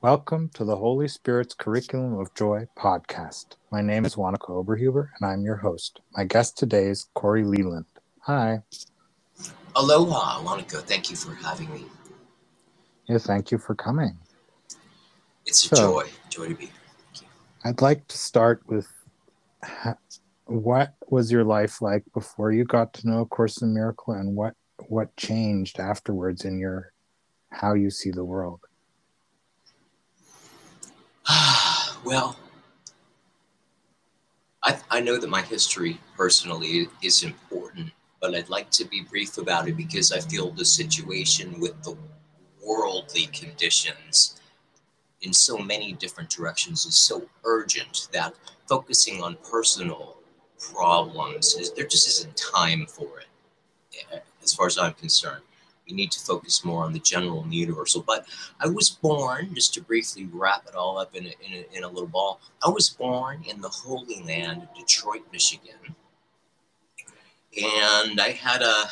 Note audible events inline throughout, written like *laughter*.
Welcome to the Holy Spirit's Curriculum of Joy podcast. My name is Wanaka Oberhuber, and I'm your host. My guest today is Corey Leland. Hi. Aloha, Wanaka. Thank you for having me. Yeah, thank you for coming. It's a so, joy, joy to be here. Thank you. I'd like to start with what was your life like before you got to know A Course in Miracle, and what what changed afterwards in your how you see the world? *sighs* well, I, I know that my history personally is important, but I'd like to be brief about it because I feel the situation with the worldly conditions in so many different directions is so urgent that focusing on personal problems is there just isn't time for it eh, as far as i'm concerned we need to focus more on the general and the universal. But I was born, just to briefly wrap it all up in a, in a, in a little ball, I was born in the Holy Land of Detroit, Michigan. And I had a,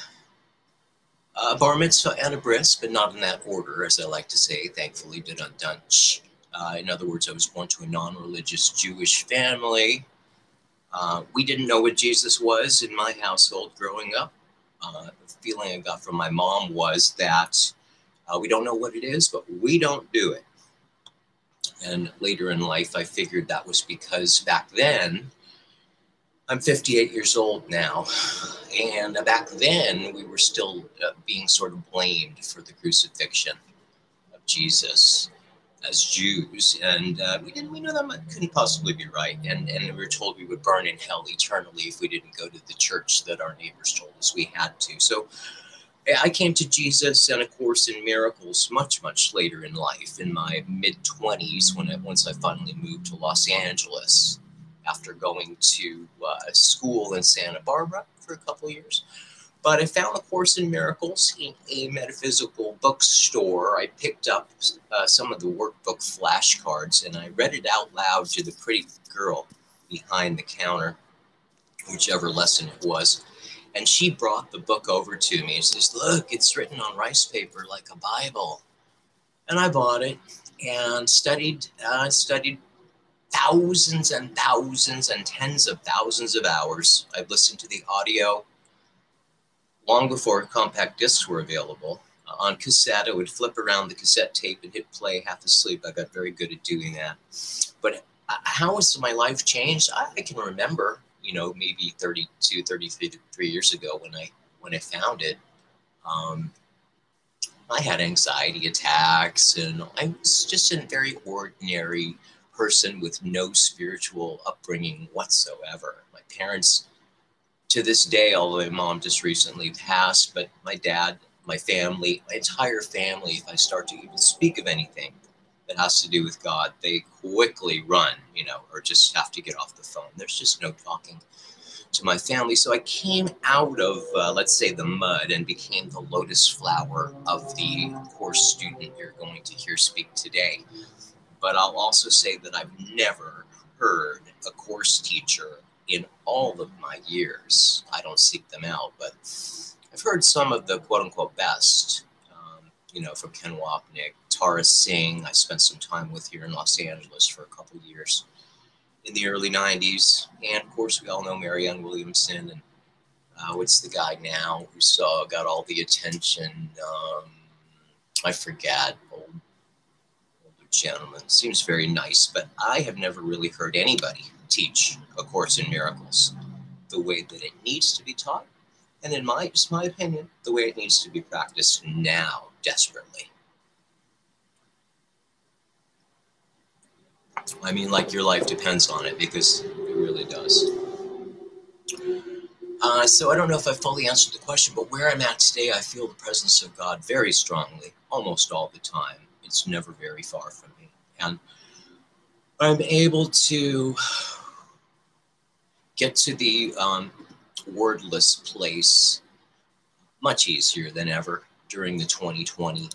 a bar mitzvah and a bris, but not in that order, as I like to say, thankfully, did not dunch. Uh, in other words, I was born to a non religious Jewish family. Uh, we didn't know what Jesus was in my household growing up. Uh, feeling I got from my mom was that uh, we don't know what it is, but we don't do it. And later in life, I figured that was because back then, I'm 58 years old now. And back then, we were still uh, being sort of blamed for the crucifixion of Jesus as Jews, and uh, we didn't. We knew that couldn't possibly be right, and and we were told we would burn in hell eternally if we didn't go to the church that our neighbors told us we had to. So. I came to Jesus and a course in miracles much, much later in life, in my mid twenties, when I, once I finally moved to Los Angeles after going to uh, school in Santa Barbara for a couple years. But I found a Course in Miracles in a metaphysical bookstore. I picked up uh, some of the workbook flashcards and I read it out loud to the pretty girl behind the counter, whichever lesson it was. And she brought the book over to me and says, Look, it's written on rice paper like a Bible. And I bought it and studied, uh, studied thousands and thousands and tens of thousands of hours. I've listened to the audio long before compact discs were available. Uh, on cassette, I would flip around the cassette tape and hit play half asleep. I got very good at doing that. But uh, how has my life changed? I, I can remember, you know, maybe 32, 33 years ago when I when I found it. Um, I had anxiety attacks, and I was just a very ordinary person with no spiritual upbringing whatsoever. My parents to this day, although my mom just recently passed, but my dad, my family, my entire family, if I start to even speak of anything that has to do with God, they quickly run, you know, or just have to get off the phone. There's just no talking to my family. So I came out of, uh, let's say, the mud and became the lotus flower of the course student you're going to hear speak today. But I'll also say that I've never heard a course teacher in all of my years. I don't seek them out, but I've heard some of the quote unquote best, um, you know, from Ken Wapnick, Tara Singh, I spent some time with here in Los Angeles for a couple years in the early 90s. And of course, we all know Marianne Williamson and uh, what's the guy now who saw got all the attention? Um, I forget. Old, older gentleman seems very nice, but I have never really heard anybody teach A Course in Miracles the way that it needs to be taught, and in my just my opinion, the way it needs to be practiced now desperately. I mean, like your life depends on it because it really does. Uh, so I don't know if I fully answered the question, but where I'm at today, I feel the presence of God very strongly, almost all the time. It's never very far from me, and I'm able to get to the um, wordless place much easier than ever during the 2020,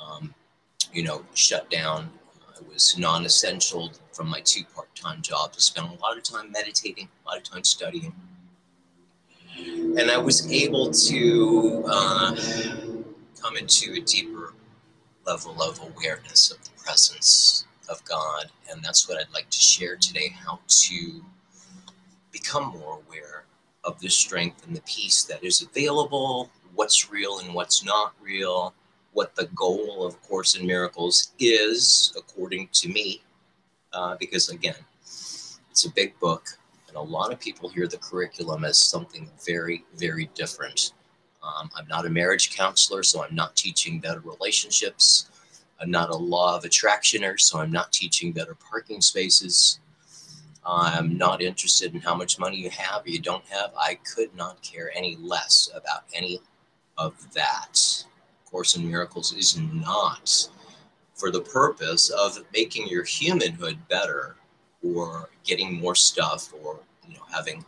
um, you know, shutdown. I was non-essential from my two part-time job to spent a lot of time meditating, a lot of time studying. And I was able to uh, come into a deeper level of awareness of the presence Of God, and that's what I'd like to share today how to become more aware of the strength and the peace that is available, what's real and what's not real, what the goal of Course in Miracles is, according to me. Uh, because again, it's a big book, and a lot of people hear the curriculum as something very, very different. Um, I'm not a marriage counselor, so I'm not teaching better relationships. I'm not a law of attractioner, so I'm not teaching better parking spaces. I'm not interested in how much money you have or you don't have. I could not care any less about any of that. Course in Miracles is not for the purpose of making your humanhood better or getting more stuff or you know having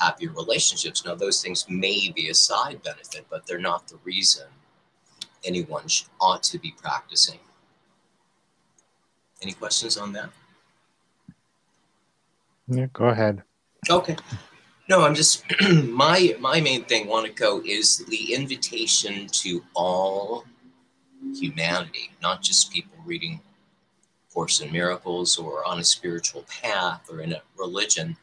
happier relationships. Now those things may be a side benefit, but they're not the reason anyone ought to be practicing. Any questions on that? Yeah, go ahead. Okay. No, I'm just *clears throat* my my main thing, Wanako, is the invitation to all humanity, not just people reading Course in Miracles or on a spiritual path or in a religion,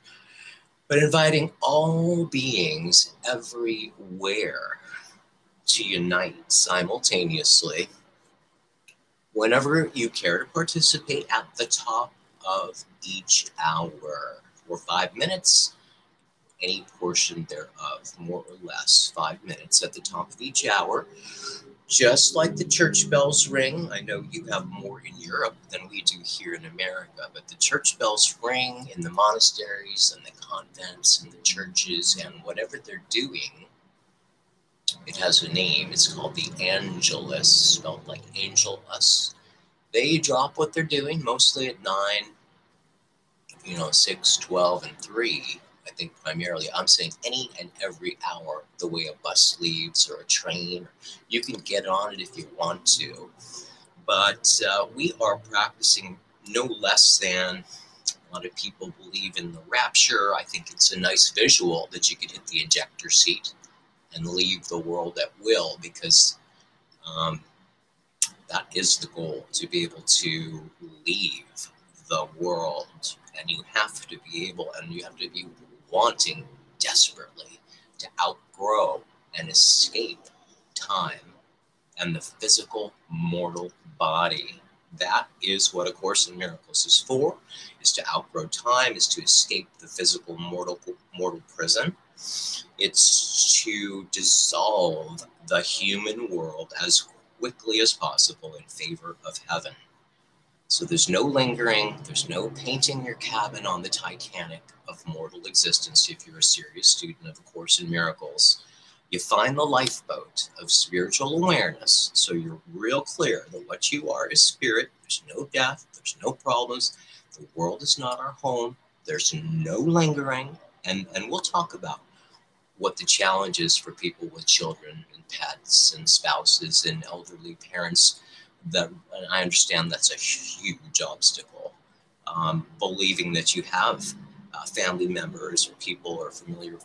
but inviting all beings everywhere to unite simultaneously whenever you care to participate at the top of each hour for five minutes, any portion thereof, more or less, five minutes at the top of each hour. Just like the church bells ring, I know you have more in Europe than we do here in America, but the church bells ring in the monasteries and the convents and the churches and whatever they're doing. It has a name. It's called the Angelus, spelled like angel us. They drop what they're doing mostly at 9, you know, 6, 12, and 3. I think primarily I'm saying any and every hour, the way a bus leaves or a train. You can get on it if you want to. But uh, we are practicing no less than a lot of people believe in the rapture. I think it's a nice visual that you could hit the ejector seat and leave the world at will because um, that is the goal to be able to leave the world. And you have to be able and you have to be wanting desperately to outgrow and escape time and the physical mortal body. That is what a course in miracles is for is to outgrow time is to escape the physical mortal mortal prison it's to dissolve the human world as quickly as possible in favor of heaven so there's no lingering, there's no painting your cabin on the Titanic of mortal existence if you're a serious student of A Course in Miracles. You find the lifeboat of spiritual awareness so you're real clear that what you are is spirit. There's no death, there's no problems. The world is not our home. There's no lingering. And, and we'll talk about what the challenge is for people with children and pets and spouses and elderly parents that I understand that's a huge obstacle. Um, believing that you have uh, family members or people or familiar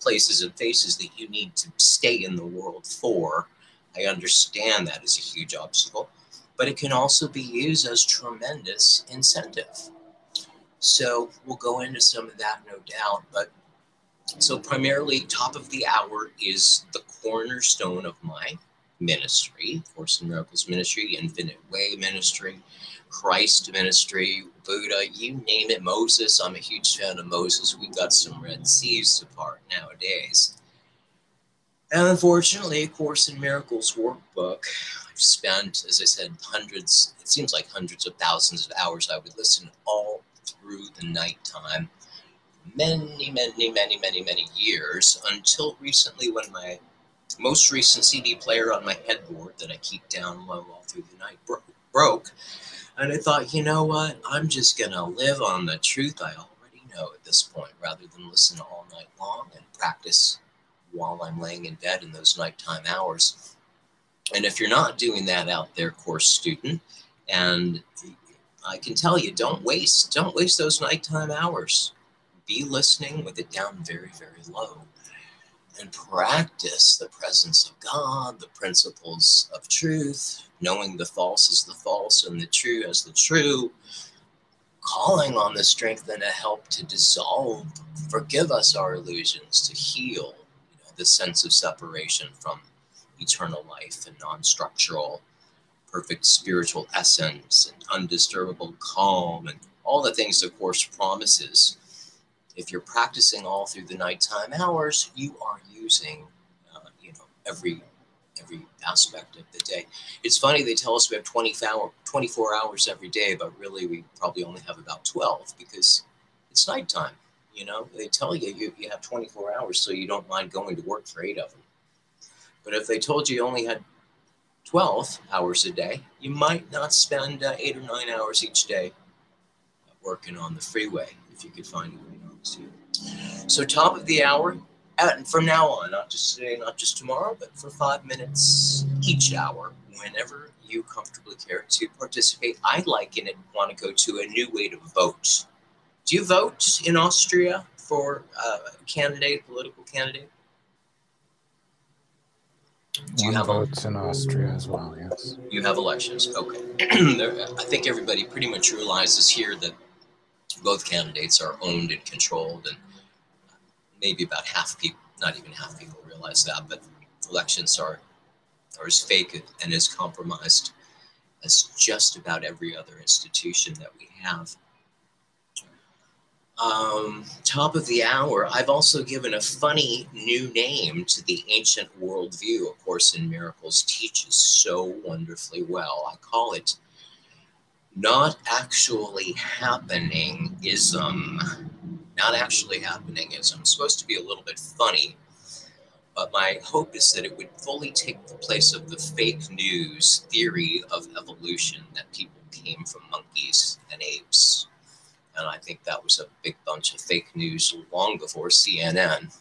places and faces that you need to stay in the world for. I understand that is a huge obstacle, but it can also be used as tremendous incentive. So we'll go into some of that, no doubt. But so primarily, top of the hour is the cornerstone of my ministry, Course in Miracles ministry, Infinite Way ministry, Christ ministry, Buddha, you name it, Moses. I'm a huge fan of Moses. We got some Red Seas to part nowadays. And unfortunately, A Course in Miracles workbook, I've spent, as I said, hundreds, it seems like hundreds of thousands of hours. I would listen all through the nighttime many, many, many, many, many years until recently when my most recent CD player on my headboard that I keep down low all through the night bro- broke. And I thought, you know what? I'm just going to live on the truth I already know at this point rather than listen all night long and practice while I'm laying in bed in those nighttime hours. And if you're not doing that out there, course student, and I can tell you, don't waste, don't waste those nighttime hours. Be listening with it down very, very low and practice the presence of God, the principles of truth, knowing the false as the false and the true as the true. calling on the strength and the help to dissolve, forgive us our illusions, to heal you know, the sense of separation from eternal life and non structural, perfect spiritual essence and undisturbable calm and all the things the Course promises. If you're practicing all through the nighttime hours, you are using, uh, you know, every every aspect of the day. It's funny they tell us we have 20 hour, 24 hours every day, but really we probably only have about 12 because it's nighttime. You know, they tell you, you you have 24 hours, so you don't mind going to work for eight of them. But if they told you you only had 12 hours a day, you might not spend uh, eight or nine hours each day working on the freeway if you could find a way not to. So, top of the hour, and from now on, not just today, not just tomorrow, but for five minutes each hour, whenever you comfortably care to participate, I like and want to go to a new way to vote. Do you vote in Austria for a candidate, political candidate? Do you have votes in Austria as well? Yes. You have elections. Okay. *clears throat* I think everybody pretty much realizes here that both candidates are owned and controlled, and maybe about half people, not even half people, realize that. But elections are are as fake and as compromised as just about every other institution that we have um, top of the hour, I've also given a funny new name to the ancient worldview. A Course in Miracles teaches so wonderfully well. I call it not actually happening ism. Um, not actually happening ism. It's supposed to be a little bit funny, but my hope is that it would fully take the place of the fake news theory of evolution that people came from monkeys and apes and I think that was a big bunch of fake news long before CNN.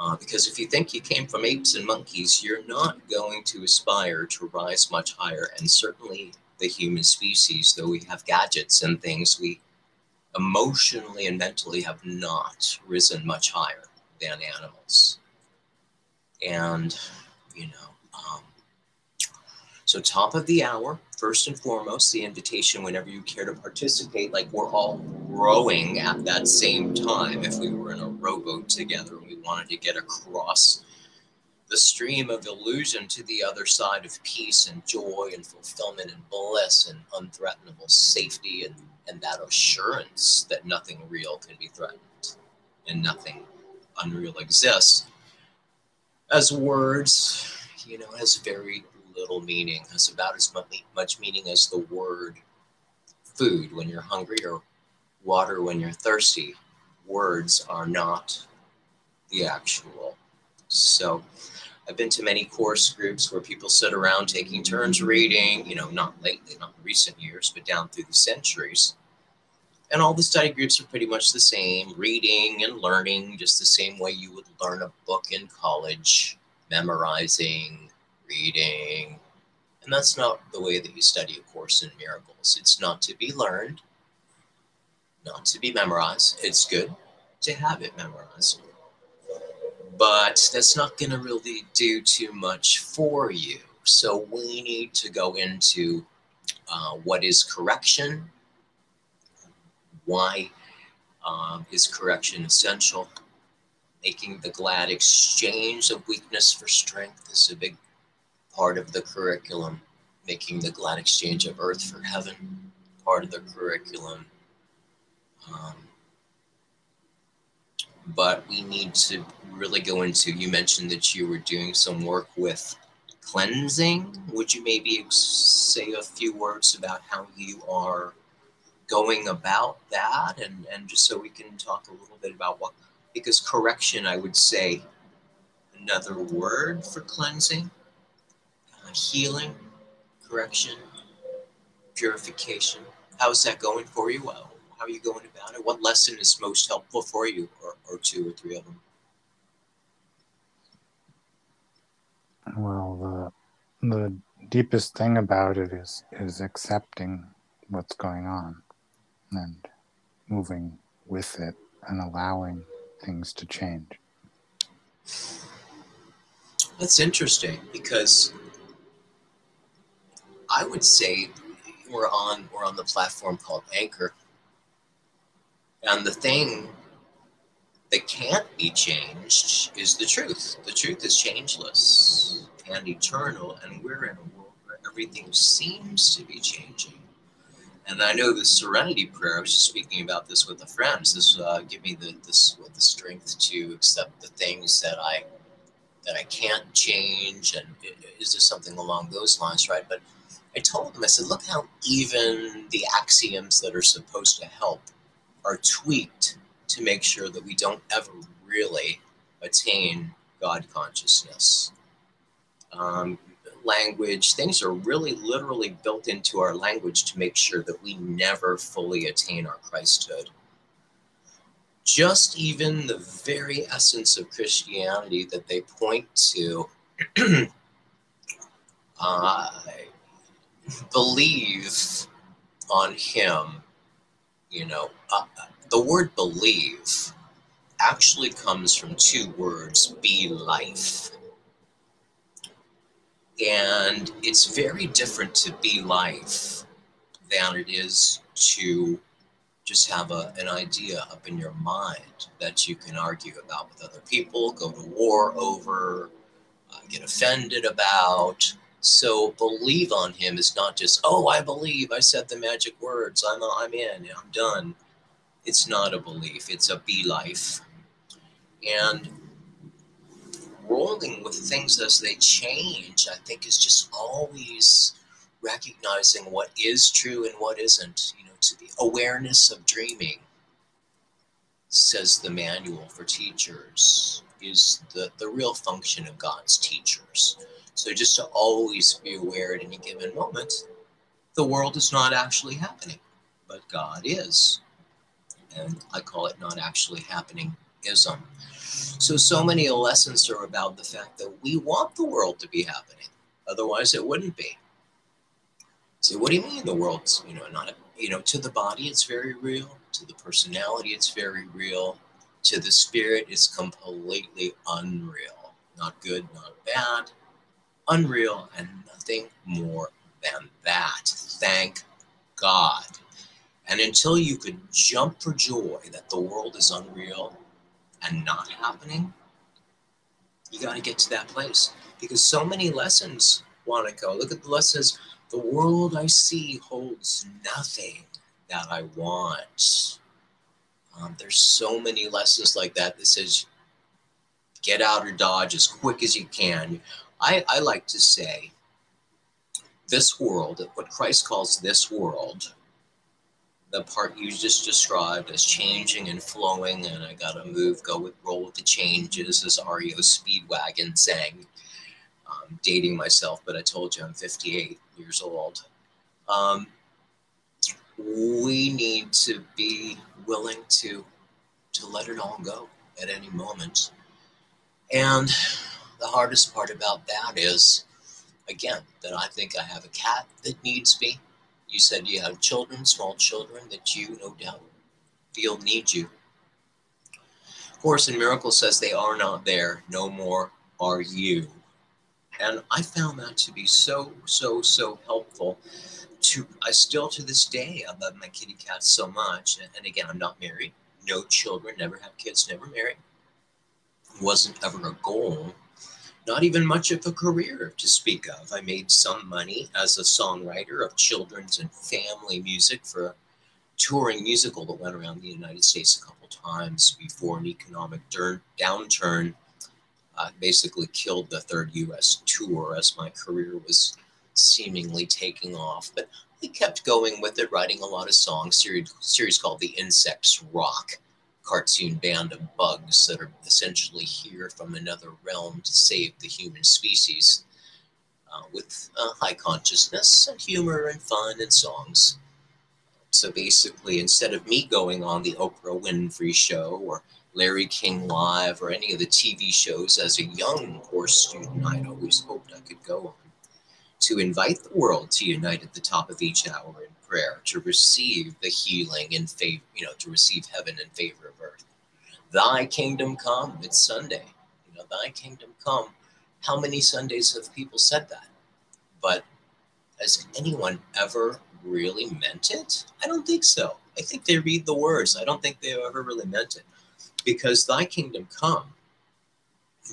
Uh, because if you think you came from apes and monkeys, you're not going to aspire to rise much higher. And certainly the human species, though we have gadgets and things, we emotionally and mentally have not risen much higher than animals. And, you know, um, so top of the hour, first and foremost, the invitation whenever you care to participate, like we're all rowing at that same time. If we were in a rowboat together and we wanted to get across the stream of illusion to the other side of peace and joy and fulfillment and bliss and unthreatenable safety and, and that assurance that nothing real can be threatened and nothing unreal exists. As words, you know, as very little meaning, has about as much meaning as the word food when you're hungry or water when you're thirsty. Words are not the actual. So I've been to many course groups where people sit around taking turns reading, you know, not lately, not in recent years, but down through the centuries. And all the study groups are pretty much the same, reading and learning just the same way you would learn a book in college, memorizing, reading. And that's not the way that you study A Course in Miracles. It's not to be learned, not to be memorized. It's good to have it memorized. But that's not going to really do too much for you. So we need to go into uh, what is correction, why um, is correction essential, making the glad exchange of weakness for strength is a big part of the curriculum, making the glad exchange of earth for heaven, part of the curriculum. Um, but we need to really go into, you mentioned that you were doing some work with cleansing. Would you maybe say a few words about how you are going about that? And, and just so we can talk a little bit about what, because correction, I would say, another word for cleansing healing, correction, purification. How's that going for you? Well, how are you going about it? What lesson is most helpful for you, or, or two or three of them? Well, the the deepest thing about it is is accepting what's going on and moving with it and allowing things to change. That's interesting because I would say we're on we're on the platform called Anchor. And the thing that can't be changed is the truth. The truth is changeless and eternal, and we're in a world where everything seems to be changing. And I know the serenity prayer. I was just speaking about this with a friend. This uh, give me the this with the strength to accept the things that I that I can't change, and is there something along those lines, right? But I told him, I said, look how even the axioms that are supposed to help are tweaked to make sure that we don't ever really attain God consciousness. Um, language, things are really literally built into our language to make sure that we never fully attain our Christhood. Just even the very essence of Christianity that they point to, *clears throat* uh, believe on Him, you know, uh, the word believe actually comes from two words be life. And it's very different to be life than it is to just have a, an idea up in your mind that you can argue about with other people, go to war over, uh, get offended about. So believe on him is not just, oh, I believe, I said the magic words, I'm, I'm in, I'm done it's not a belief, it's a be life. And rolling with things as they change, I think, is just always recognizing what is true and what isn't. You know, to the awareness of dreaming, says the manual for teachers, is the, the real function of God's teachers. So just to always be aware at any given moment, the world is not actually happening, but God is and I call it not actually happening ism. So, so many lessons are about the fact that we want the world to be happening. Otherwise, it wouldn't be. So, what do you mean the world's, you know, not, you know, to the body, it's very real. To the personality, it's very real. To the spirit, it's completely unreal. Not good, not bad. Unreal, and nothing more than that. Thank God. And until you could jump for joy that the world is unreal and not happening, you got to get to that place because so many lessons want to go. Look at the lessons. The world I see holds nothing that I want. Um, there's so many lessons like that that says get out or dodge as quick as you can. I, I like to say this world, what Christ calls this world, the part you just described as changing and flowing, and I gotta move, go with, roll with the changes, as REO Speedwagon sang. Um, dating myself, but I told you I'm 58 years old. Um, we need to be willing to to let it all go at any moment. And the hardest part about that is, again, that I think I have a cat that needs me you said you have children, small children, that you no doubt feel need you. Course in Miracles says they are not there, no more are you. And I found that to be so, so, so helpful. To I still to this day I love my kitty cat so much. And again, I'm not married, no children, never have kids, never married. Wasn't ever a goal not even much of a career to speak of. I made some money as a songwriter of children's and family music for a touring musical that went around the United States a couple times before an economic downturn uh, basically killed the third US tour as my career was seemingly taking off. But I kept going with it, writing a lot of songs, series, series called The Insects Rock cartoon band of bugs that are essentially here from another realm to save the human species uh, with uh, high consciousness and humor and fun and songs. So basically, instead of me going on the Oprah Winfrey Show or Larry King Live or any of the TV shows as a young course student, I'd always hoped I could go on to invite the world to unite at the top of each hour in prayer, to receive the healing in favor, you know, to receive heaven in favor of earth. Thy kingdom come, it's Sunday. You know, thy kingdom come. How many Sundays have people said that? But has anyone ever really meant it? I don't think so. I think they read the words. I don't think they ever really meant it. Because thy kingdom come,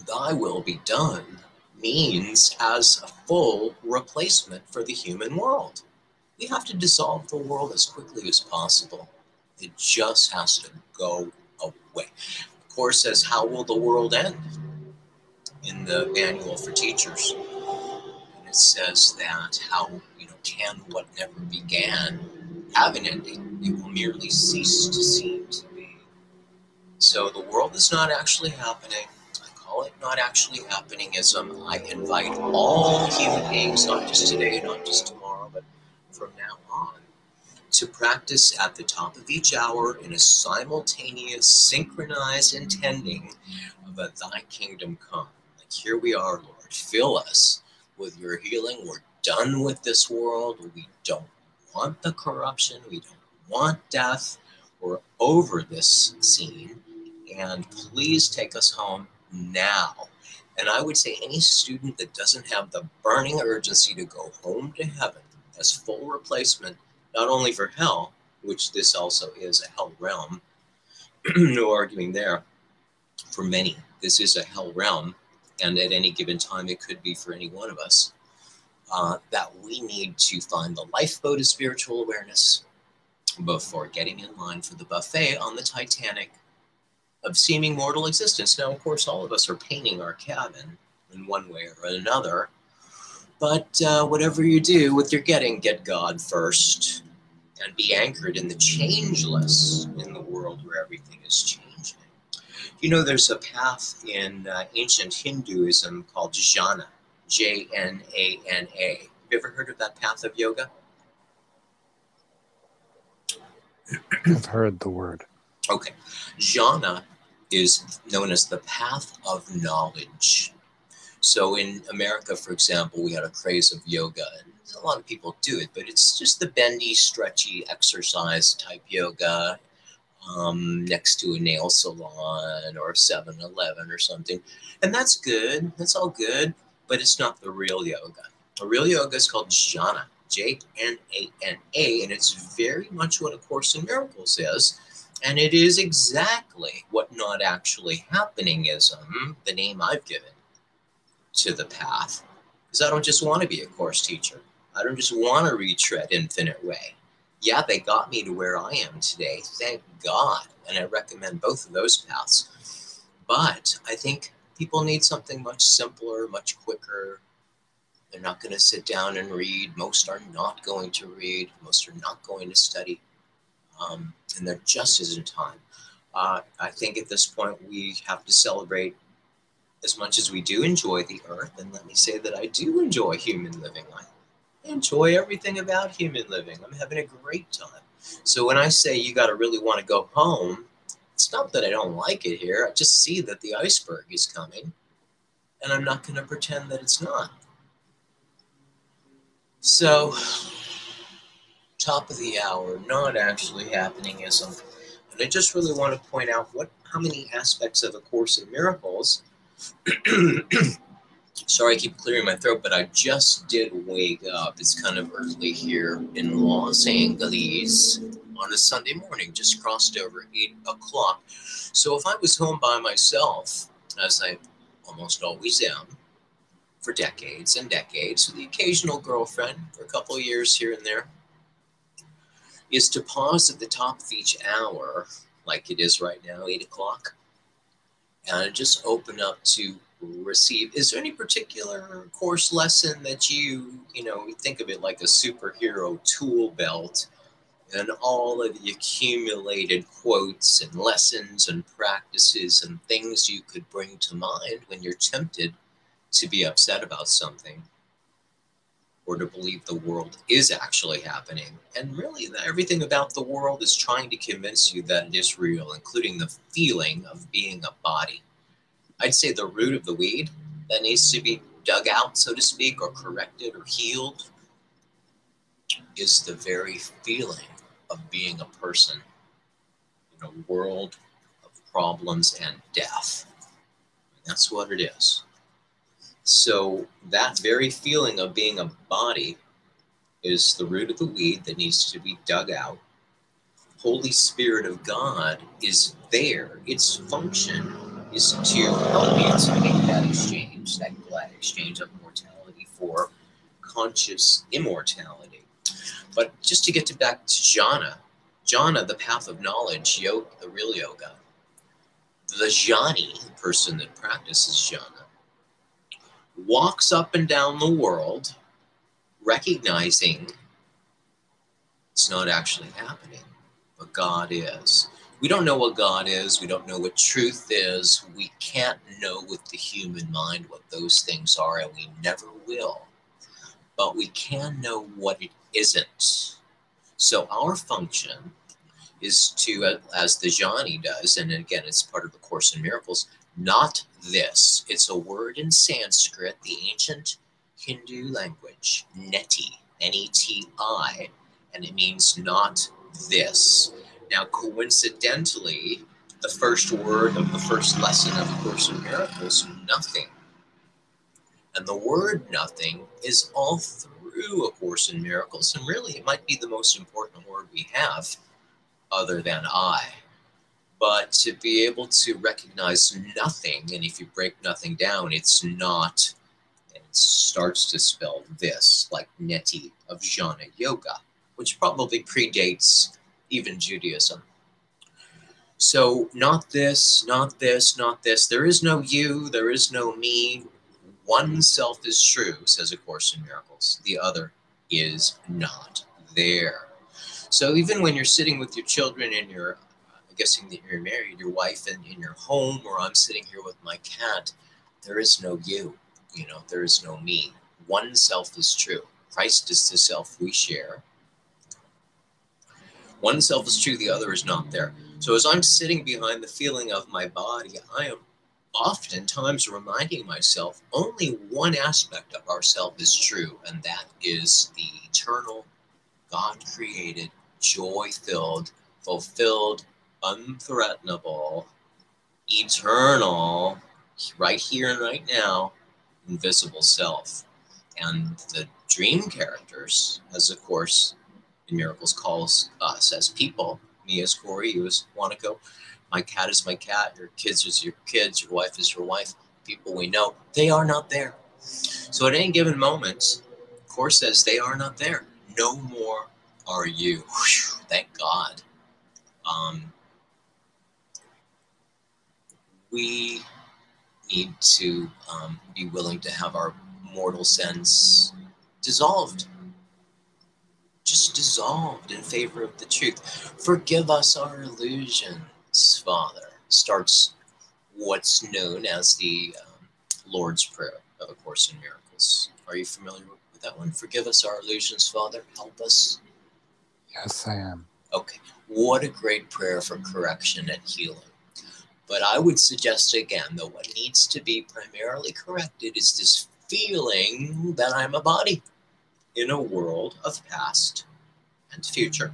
thy will be done means as a full replacement for the human world. We have to dissolve the world as quickly as possible. It just has to go away. Of course, says, how will the world end? In the manual for teachers, and it says that how you know can what never began have an ending? It will merely cease to seem to be. So the world is not actually happening I call it not actually happeningism, I invite all human beings, not just today, not just tomorrow, from now on, to practice at the top of each hour in a simultaneous, synchronized intending of a Thy kingdom come. Like here we are, Lord, fill us with your healing. We're done with this world. We don't want the corruption. We don't want death. We're over this scene. And please take us home now. And I would say any student that doesn't have the burning urgency to go home to heaven as full replacement, not only for hell, which this also is a hell realm, *clears throat* no arguing there. For many, this is a hell realm, and at any given time, it could be for any one of us. Uh, that we need to find the lifeboat of spiritual awareness before getting in line for the buffet on the Titanic of seeming mortal existence. Now, of course, all of us are painting our cabin in one way or another. But uh, whatever you do with your getting, get God first and be anchored in the changeless in the world where everything is changing. You know, there's a path in uh, ancient Hinduism called jnana, J N A N A. Have you ever heard of that path of yoga? I've heard the word. Okay. Jnana is known as the path of knowledge. So in America, for example, we had a craze of yoga, and a lot of people do it, but it's just the bendy, stretchy exercise type yoga um, next to a nail salon or a 7 Eleven or something. And that's good, that's all good, but it's not the real yoga. The real yoga is called jnana, J N A N A, and it's very much what A Course in Miracles is. And it is exactly what not actually happening happeningism, the name I've given to the path. Because I don't just want to be a course teacher. I don't just want to retread infinite way. Yeah, they got me to where I am today. Thank God. And I recommend both of those paths. But I think people need something much simpler, much quicker. They're not going to sit down and read. Most are not going to read. Most are not going to study um, and there just isn't time. Uh, I think at this point we have to celebrate as much as we do enjoy the earth. And let me say that I do enjoy human living. I enjoy everything about human living. I'm having a great time. So when I say you got to really want to go home, it's not that I don't like it here. I just see that the iceberg is coming, and I'm not going to pretend that it's not. So top of the hour, not actually happeningism. And I just really want to point out what how many aspects of A Course in Miracles. *clears throat* Sorry, I keep clearing my throat, but I just did wake up. It's kind of early here in Los Angeles on a Sunday morning, just crossed over 8 o'clock. So if I was home by myself, as I almost always am, for decades and decades, with the occasional girlfriend for a couple of years here and there, is to pause at the top of each hour, like it is right now, eight o'clock, and just open up to receive. Is there any particular course lesson that you, you know, think of it like a superhero tool belt? and all of the accumulated quotes and lessons and practices and things you could bring to mind when you're tempted to be upset about something or to believe the world is actually happening. And really, everything about the world is trying to convince you that it is real, including the feeling of being a body. I'd say the root of the weed that needs to be dug out, so to speak, or corrected or healed is the very feeling of being a person in a world of problems and death. That's what it is. So that very feeling of being a body is the root of the weed that needs to be dug out. Holy Spirit of God is there. Its function is to help you to make that exchange, that glad exchange of mortality for conscious immortality. But just to get to back to jnana, jnana, the path of knowledge, yoga, the real yoga, the jnani, the person that practices jnana, walks up and down the world recognizing it's not actually happening, but God is. We don't know what God is. We don't know what truth is. We can't know with the human mind what those things are, and we never will. But we can know what it isn't. So our function is to, as the Jnani does, and again, it's part of the Course in Miracles, not this. It's a word in Sanskrit, the ancient Hindu language, neti, N E T I, and it means not this. Now, coincidentally, the first word of the first lesson of Course in Miracles, nothing. And the word nothing is all through A Course in Miracles, and really it might be the most important word we have other than I. But to be able to recognize nothing, and if you break nothing down, it's not, and it starts to spell this, like neti of jnana yoga, which probably predates even Judaism. So, not this, not this, not this. There is no you, there is no me. One self is true, says A Course in Miracles. The other is not there. So, even when you're sitting with your children and you're guessing that you're married, your wife, and in your home, or I'm sitting here with my cat, there is no you. You know, there is no me. One self is true. Christ is the self we share. One self is true, the other is not there. So as I'm sitting behind the feeling of my body, I am oftentimes reminding myself only one aspect of ourself is true, and that is the eternal, God created, joy filled, fulfilled, unthreatenable, eternal, right here and right now, invisible self. And the dream characters, as of course in Miracles calls us as people, me as Corey, you as Wanako, my cat is my cat, your kids is your kids, your wife is your wife, people we know, they are not there. So at any given moment, Course says they are not there. No more are you. Whew, thank God. Um, we need to um, be willing to have our mortal sense dissolved just dissolved in favor of the truth. Forgive us our illusions, Father, starts what's known as the um, Lord's Prayer of A Course in Miracles. Are you familiar with that one? Forgive us our illusions, Father. Help us. Yes, I am. Okay. What a great prayer for correction and healing. But I would suggest again that what needs to be primarily corrected is this feeling that I'm a body in a world of past and future,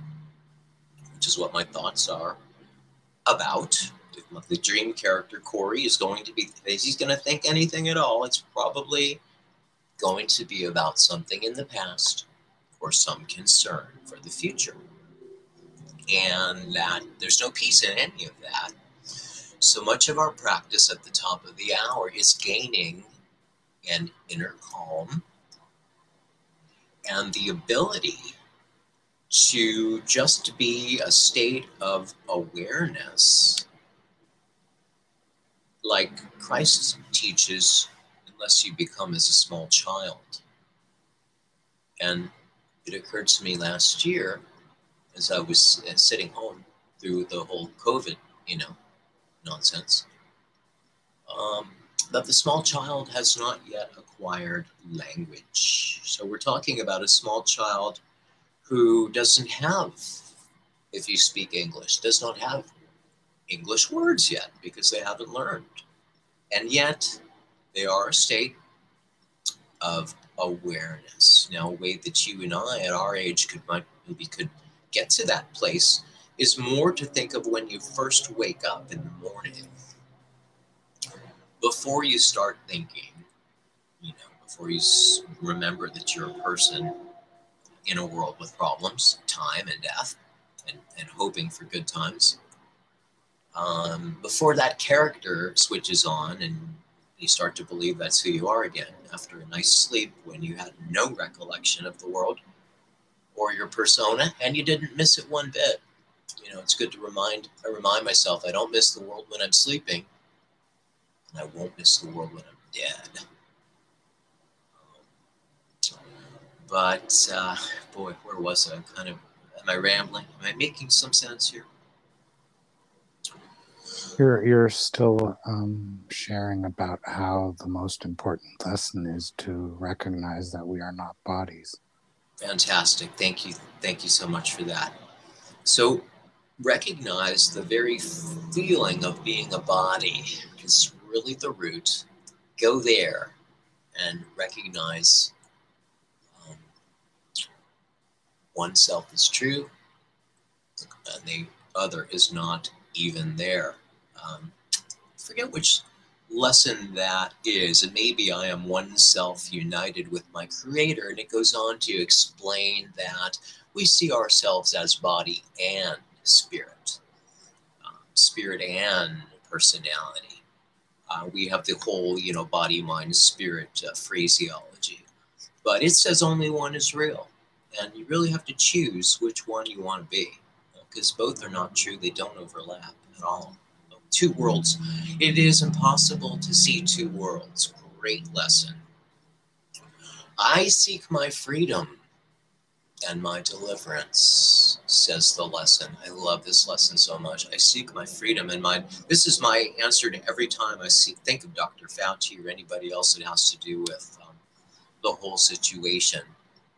which is what my thoughts are about. If the dream character Corey is going to be, if he's going to think anything at all, it's probably going to be about something in the past or some concern for the future. And that there's no peace in any of that. So much of our practice at the top of the hour is gaining an inner calm and the ability to just be a state of awareness like Christ teaches unless you become as a small child. And it occurred to me last year as I was uh, sitting home through the whole COVID, you know, nonsense, um, that the small child has not yet acquired language. So we're talking about a small child who doesn't have, if you speak English, does not have English words yet because they haven't learned. And yet they are a state of awareness. Now, a way that you and I at our age could maybe could get to that place is more to think of when you first wake up in the morning. Before you start thinking, you know, before you remember that you're a person in a world with problems, time and death, and, and hoping for good times. Um, before that character switches on and you start to believe that's who you are again after a nice sleep when you had no recollection of the world or your persona and you didn't miss it one bit. You know, it's good to remind I remind myself I don't miss the world when I'm sleeping, and I won't miss the world when I'm dead. But uh, boy, where was I? I'm kind of am I rambling? Am I making some sense here? You're you're still um, sharing about how the most important lesson is to recognize that we are not bodies. Fantastic. Thank you. Thank you so much for that. So recognize the very feeling of being a body is really the root. Go there and recognize um, oneself is true and the other is not even there. Um, forget which lesson that is. And maybe I am one self united with my creator. And it goes on to explain that we see ourselves as body and spirit, um, spirit and personality. Uh, we have the whole, you know, body, mind, spirit uh, phraseology. But it says only one is real. And you really have to choose which one you want to be because both are not true. They don't overlap at all two worlds. It is impossible to see two worlds. Great lesson. I seek my freedom and my deliverance, says the lesson. I love this lesson so much. I seek my freedom and my. This is my answer to every time I see, think of Dr. Fauci or anybody else that has to do with um, the whole situation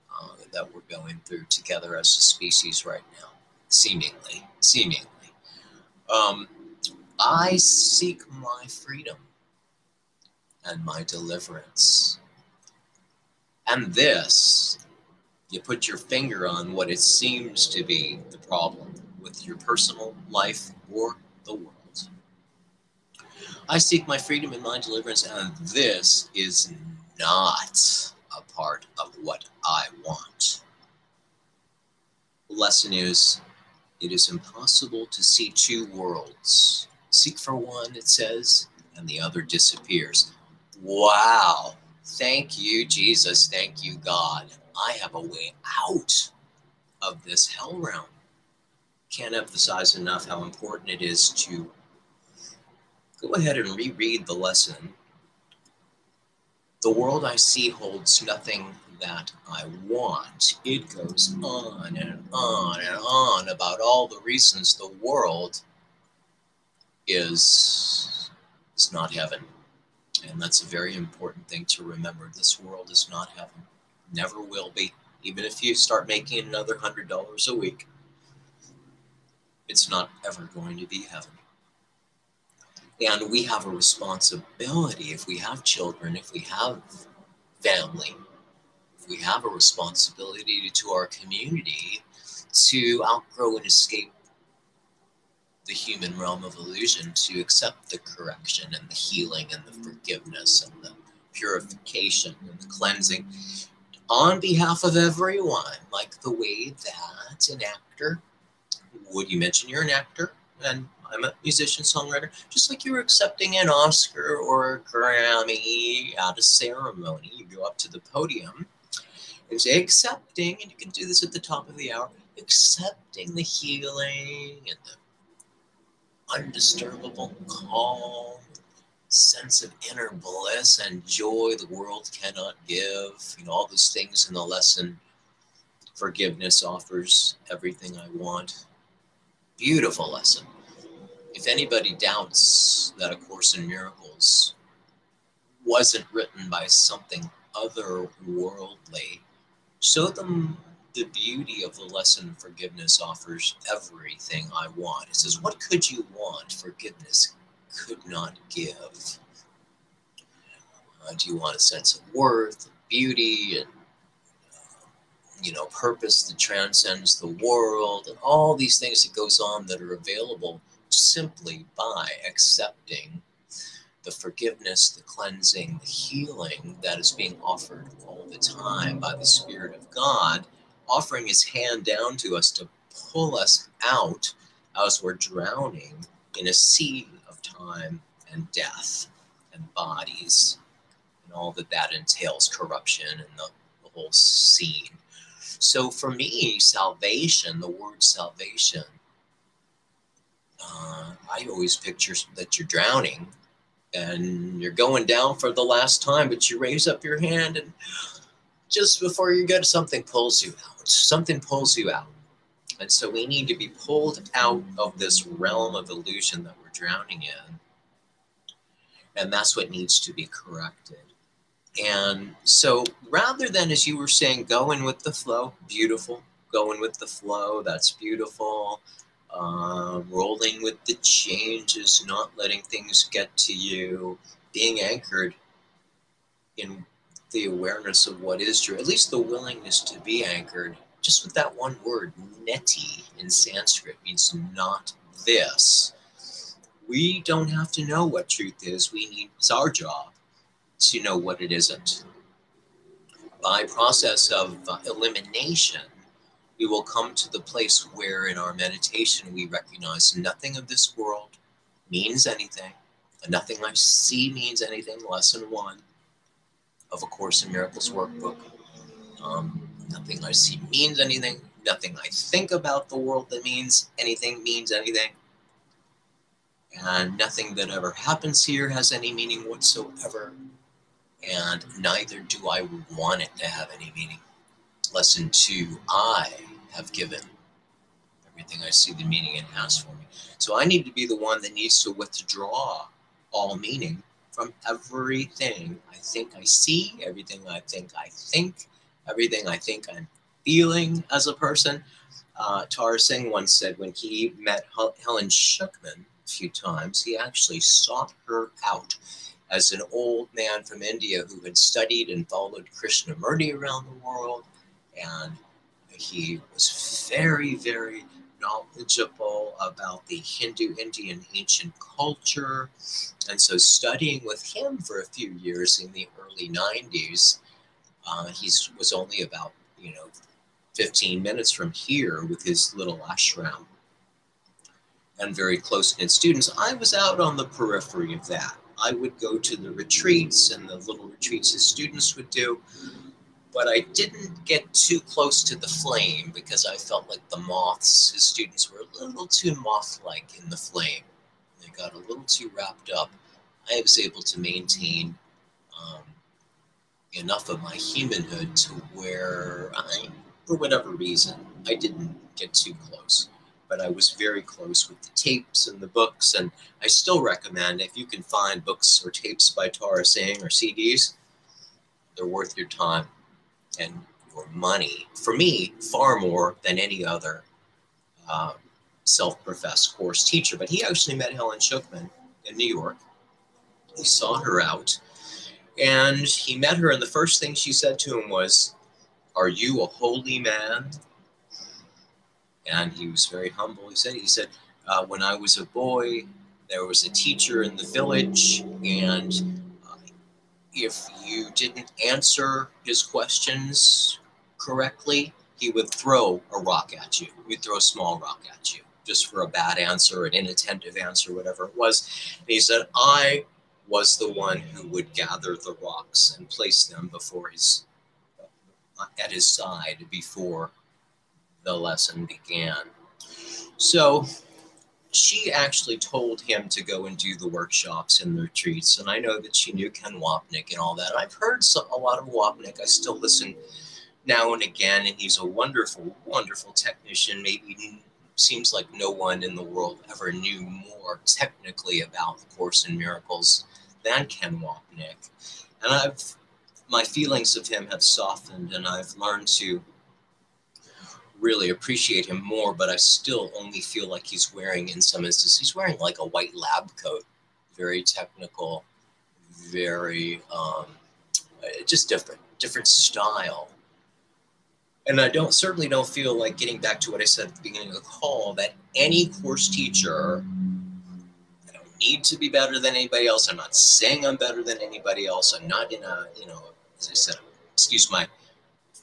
uh, that we're going through together as a species right now, seemingly. Seemingly. Um, I seek my freedom and my deliverance. And this, you put your finger on what it seems to be the problem with your personal life or the world. I seek my freedom and my deliverance, and this is not a part of what I want. The lesson is it is impossible to see two worlds Seek for one, it says, and the other disappears. Wow. Thank you, Jesus. Thank you, God. I have a way out of this hell realm. Can't emphasize enough how important it is to go ahead and reread the lesson. The world I see holds nothing that I want. It goes on and on and on about all the reasons the world is is not heaven. And that's a very important thing to remember. This world is not heaven. Never will be. Even if you start making another hundred dollars a week, it's not ever going to be heaven. And we have a responsibility if we have children, if we have family, if we have a responsibility to our community to outgrow and escape the human realm of illusion to accept the correction and the healing and the forgiveness and the purification and the cleansing on behalf of everyone, like the way that an actor would you mention you're an actor and I'm a musician songwriter, just like you're accepting an Oscar or a Grammy at a ceremony. You go up to the podium and say accepting, and you can do this at the top of the hour, accepting the healing and the undisturbable, calm sense of inner bliss and joy the world cannot give. You know, all those things in the lesson. Forgiveness offers everything I want. Beautiful lesson. If anybody doubts that A Course in Miracles wasn't written by something otherworldly, show them the beauty of the lesson forgiveness offers everything I want. It says, What could you want? Forgiveness could not give. Uh, do you want a sense of worth, and beauty, and uh, you know, purpose that transcends the world, and all these things that goes on that are available simply by accepting the forgiveness, the cleansing, the healing that is being offered all the time by the Spirit of God offering his hand down to us to pull us out as we're drowning in a sea time and death and bodies and all that that entails corruption and the, the whole scene. So for me, salvation, the word salvation, uh, I always picture that you're drowning and you're going down for the last time, but you raise up your hand and just before you get something pulls you out. Something pulls you out. And so we need to be pulled out of this realm of illusion that we're drowning in. And that's what needs to be corrected. And so rather than, as you were saying, going with the flow, beautiful, going with the flow, that's beautiful. Uh, rolling with the changes, not letting things get to you, being anchored in the awareness of what is true, at least the willingness to be anchored, just with that one word, neti in Sanskrit means not this. We don't have to know what truth is. We need, it's our job to know what it isn't. By process of uh, elimination, we will come to the place where in our meditation we recognize nothing of this world means anything, nothing I see means anything, lesson one of A Course in Miracles workbook. Um, nothing I see means anything, nothing I think about the world that means anything means anything. And nothing that ever happens here has any meaning whatsoever. And neither do I want it to have any meaning. Lesson two, I have given everything I see the meaning it has for me. So I need to be the one that needs to withdraw all meaning from everything I think I see, everything I think I think, everything I think I'm feeling as a person. Uh, Tara Singh once said when he met Helen Schucman a few times, he actually sought her out as an old man from India who had studied and followed Krishnamurti around the world and he was very, very knowledgeable about the Hindu Indian ancient culture. And so, studying with him for a few years in the early 90s, uh, he was only about, you know, 15 minutes from here with his little ashram and very close knit students. I was out on the periphery of that. I would go to the retreats and the little retreats his students would do but I didn't get too close to the flame because I felt like the moths, his students were a little too moth like in the flame. They got a little too wrapped up. I was able to maintain um, enough of my humanhood to where I, for whatever reason, I didn't get too close. But I was very close with the tapes and the books, and I still recommend if you can find books or tapes by Tara Singh or CDs, they're worth your time and your money, for me, far more than any other uh, self professed course teacher. But he actually met Helen Schucman in New York. He saw her out and he met her, and the first thing she said to him was, Are you a holy man? And he was very humble. He said, he said, uh, when I was a boy, there was a teacher in the village, and if you didn't answer his questions correctly, he would throw a rock at you. He'd throw a small rock at you just for a bad answer, an inattentive answer, whatever it was. And he said, I was the one who would gather the rocks and place them before his at his side before the lesson began. So she actually told him to go and do the workshops and the retreats. And I know that she knew Ken Wapnick and all that. I've heard some, a lot of Wapnick. I still listen now and again, and he's a wonderful, wonderful technician. Maybe seems like no one in the world ever knew more technically about the Course in Miracles than Ken Wapnick. And I've my feelings of him have softened, and I've learned to really appreciate him more, but I still only feel like he's wearing, in some instances, he's wearing like a white lab coat, very technical, very um, just different, different style. And I don't certainly don't feel like getting back to what I said at the beginning of the call that any course teacher, I don't need to be better than anybody else. I'm not saying I'm better than anybody else. I'm not in a, you know, as I said, excuse my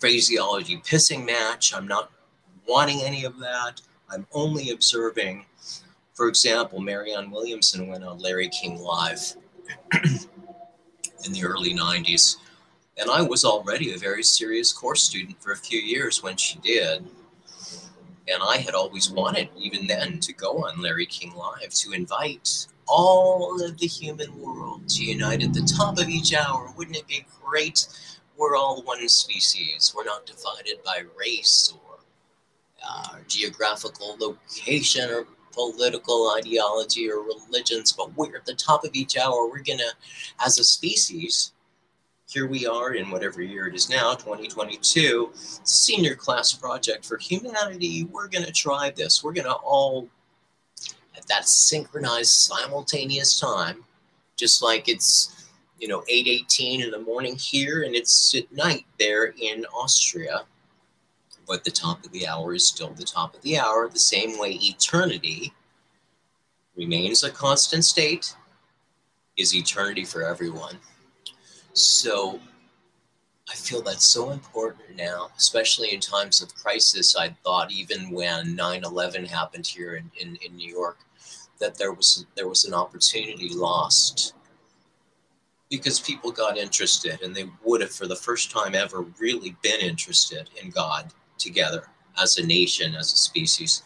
phraseology pissing match. I'm not wanting any of that. I'm only observing. For example, Marianne Williamson went on Larry King Live *clears throat* in the early 90s. And I was already a very serious course student for a few years when she did. And I had always wanted, even then, to go on Larry King Live to invite all of the human world to unite at the top of each hour. Wouldn't it be great? We're all one species. We're not divided by race or uh, geographical location or political ideology or religions, but we're at the top of each hour. We're going to, as a species, here we are in whatever year it is now, 2022, senior class project for humanity. We're going to try this. We're going to all, at that synchronized, simultaneous time, just like it's, you know, 8.18 in the morning here and it's at night there in Austria. But the top of the hour is still the top of the hour, the same way eternity remains a constant state is eternity for everyone. So I feel that's so important now, especially in times of crisis. I thought even when 9-11 happened here in, in, in New York, that there was there was an opportunity lost because people got interested and they would have for the first time ever really been interested in God together as a nation, as a species.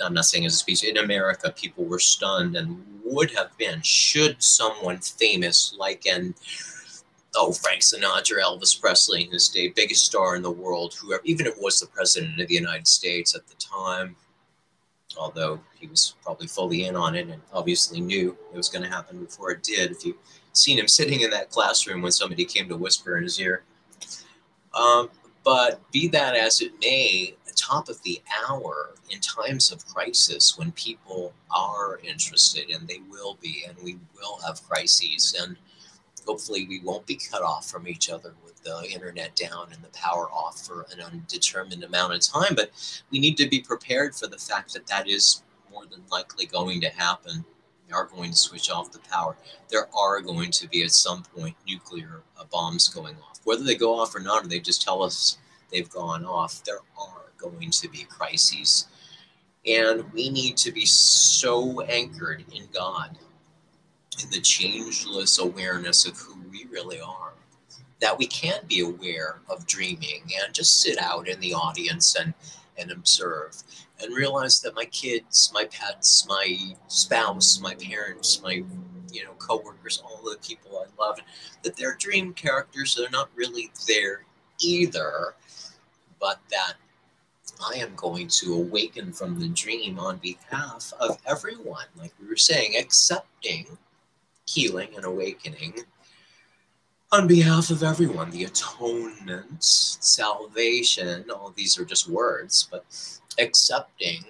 I'm not saying as a species, in America, people were stunned and would have been should someone famous like an oh Frank Sinatra, Elvis Presley in his day, biggest star in the world, whoever, even if it was the president of the United States at the time, although he was probably fully in on it and obviously knew it was going to happen before it did. If you seen him sitting in that classroom when somebody came to whisper in his ear. Um, but be that as it may, top of the hour in times of crisis when people are interested and they will be, and we will have crises. And hopefully, we won't be cut off from each other with the internet down and the power off for an undetermined amount of time. But we need to be prepared for the fact that that is more than likely going to happen. Are going to switch off the power. There are going to be at some point nuclear uh, bombs going off. Whether they go off or not, or they just tell us they've gone off, there are going to be crises. And we need to be so anchored in God, in the changeless awareness of who we really are, that we can be aware of dreaming and just sit out in the audience and, and observe and realize that my kids, my pets, my spouse, my parents, my you know coworkers, all the people I love, that they're dream characters. They're not really there either, but that I am going to awaken from the dream on behalf of everyone, like we were saying, accepting healing and awakening on behalf of everyone. The atonement, salvation, all these are just words, but accepting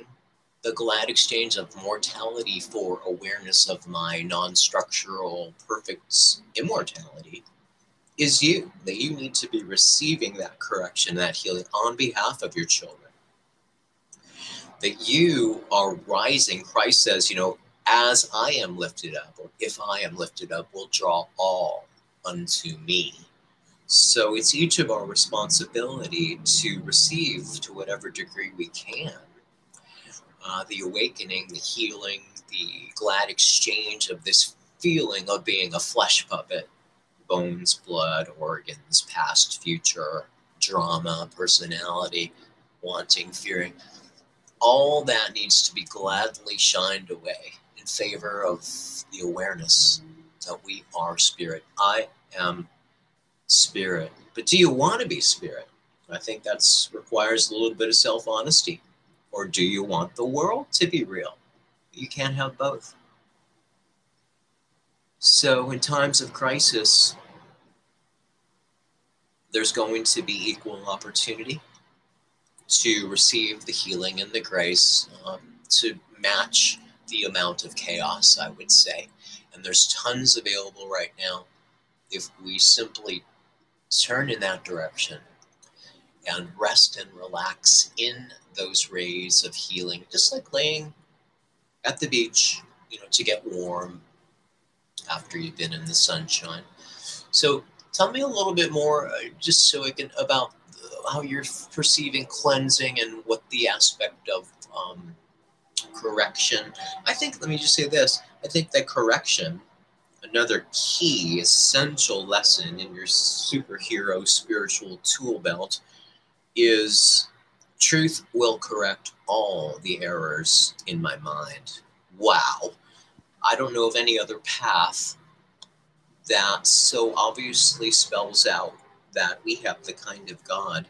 the glad exchange of mortality for awareness of my non structural, perfect immortality is you. That you need to be receiving that correction, that healing on behalf of your children that you are rising. Christ says, you know, as I am lifted up, or if I am lifted up, will draw all unto me. So it's each of our responsibility to receive to whatever degree we can uh, the awakening, the healing, the glad exchange of this feeling of being a flesh puppet bones, blood, organs, past, future, drama, personality, wanting, fearing all that needs to be gladly shined away in favor of the awareness that we are spirit. I am spirit. But do you want to be spirit? I think that's requires a little bit of self-honesty. Or do you want the world to be real? You can't have both. So in times of crisis, there's going to be equal opportunity to receive the healing and the grace um, to match the amount of chaos, I would say. And there's tons available right now if we simply turn in that direction and rest and relax in those rays of healing, just like laying at the beach, you know, to get warm after you've been in the sunshine. So tell me a little bit more, uh, just so I can, about how you're perceiving cleansing and what the aspect of um, correction. I think, let me just say this I think that correction, another key, essential lesson in your superhero spiritual tool belt, is truth will correct all the errors in my mind. Wow. I don't know of any other path that so obviously spells out that we have the kind of God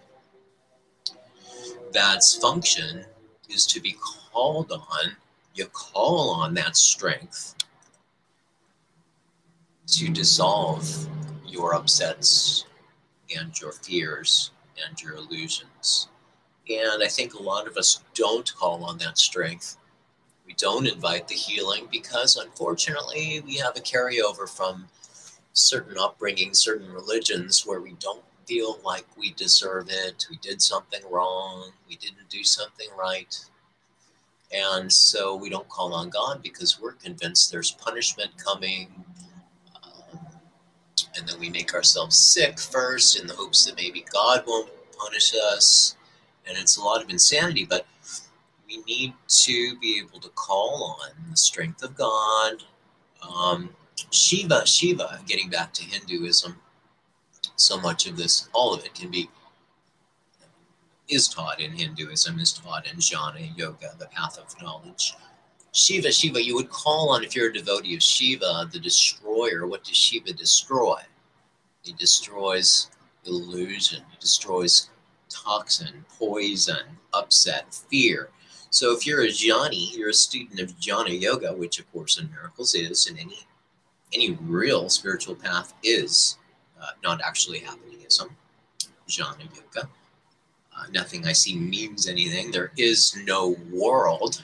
that's function is to be called on. You call on that strength to dissolve your upsets and your fears and your illusions. And I think a lot of us don't call on that strength. We don't invite the healing because unfortunately we have a carryover from certain upbringing, certain religions where we don't feel like we deserve it, we did something wrong, we didn't do something right. And so we don't call on God because we're convinced there's punishment coming. Um, and then we make ourselves sick first in the hopes that maybe God won't punish us. And it's a lot of insanity, but we need to be able to call on the strength of God. Um, Shiva, Shiva, getting back to Hinduism, so much of this, all of it can be, is taught in Hinduism, is taught in jnana yoga, the path of knowledge. Shiva, Shiva, you would call on, if you're a devotee of Shiva, the destroyer. What does Shiva destroy? He destroys illusion, he destroys toxin, poison, upset, fear. So if you're a jnani, you're a student of jnana yoga, which of course in miracles is, and any any real spiritual path is uh, not actually happeningism, jnana yoga. Uh, nothing I see means anything. There is no world.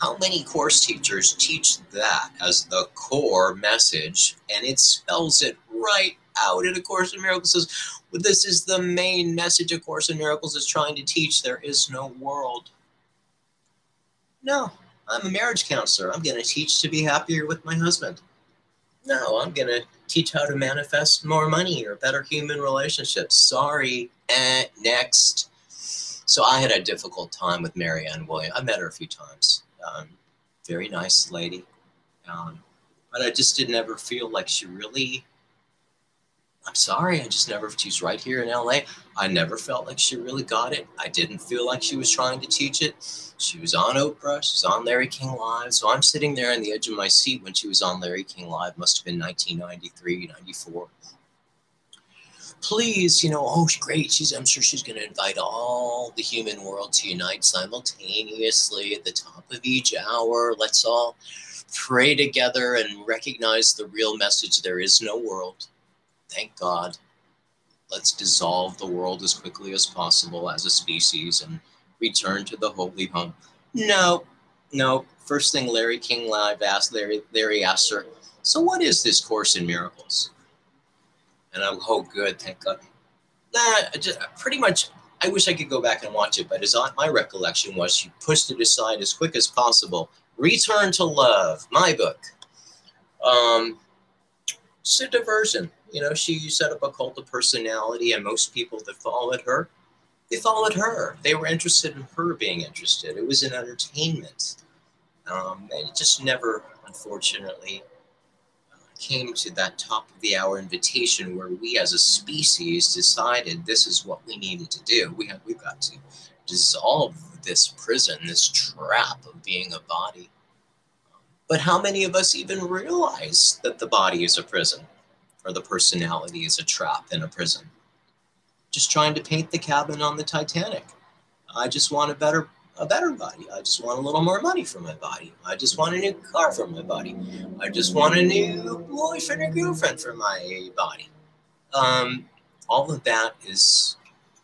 How many course teachers teach that as the core message, and it spells it right out in A Course in Miracles says, well, this is the main message A Course in Miracles is trying to teach. There is no world. No, I'm a marriage counselor. I'm going to teach to be happier with my husband. No, I'm going to teach how to manifest more money or better human relationships. Sorry. Eh, next. So I had a difficult time with Marianne Williams. I met her a few times. Um, very nice lady. Um, but I just didn't ever feel like she really I'm sorry, I just never, she's right here in LA. I never felt like she really got it. I didn't feel like she was trying to teach it. She was on Oprah, she's on Larry King Live. So I'm sitting there on the edge of my seat when she was on Larry King Live, must have been 1993, 94. Please, you know, oh, great. She's, I'm sure she's going to invite all the human world to unite simultaneously at the top of each hour. Let's all pray together and recognize the real message there is no world thank God. Let's dissolve the world as quickly as possible as a species and return to the holy home. No, no. First thing Larry King Live asked, Larry, Larry asked her, So what is this Course in Miracles? And I'm, oh, good, thank God. Nah, just, pretty much, I wish I could go back and watch it, but as my recollection was, she pushed it aside as quick as possible. Return to Love, my book. Um, it's a diversion. You know, she set up a cult of personality, and most people that followed her, they followed her. They were interested in her being interested. It was an entertainment. Um, and it just never, unfortunately, uh, came to that top of the hour invitation where we as a species decided this is what we needed to do. We have, we've got to dissolve this prison, this trap of being a body. But how many of us even realize that the body is a prison? Or the personality is a trap in a prison. Just trying to paint the cabin on the Titanic. I just want a better a better body. I just want a little more money for my body. I just want a new car for my body. I just want a new boyfriend or girlfriend for my body. Um, all of that is,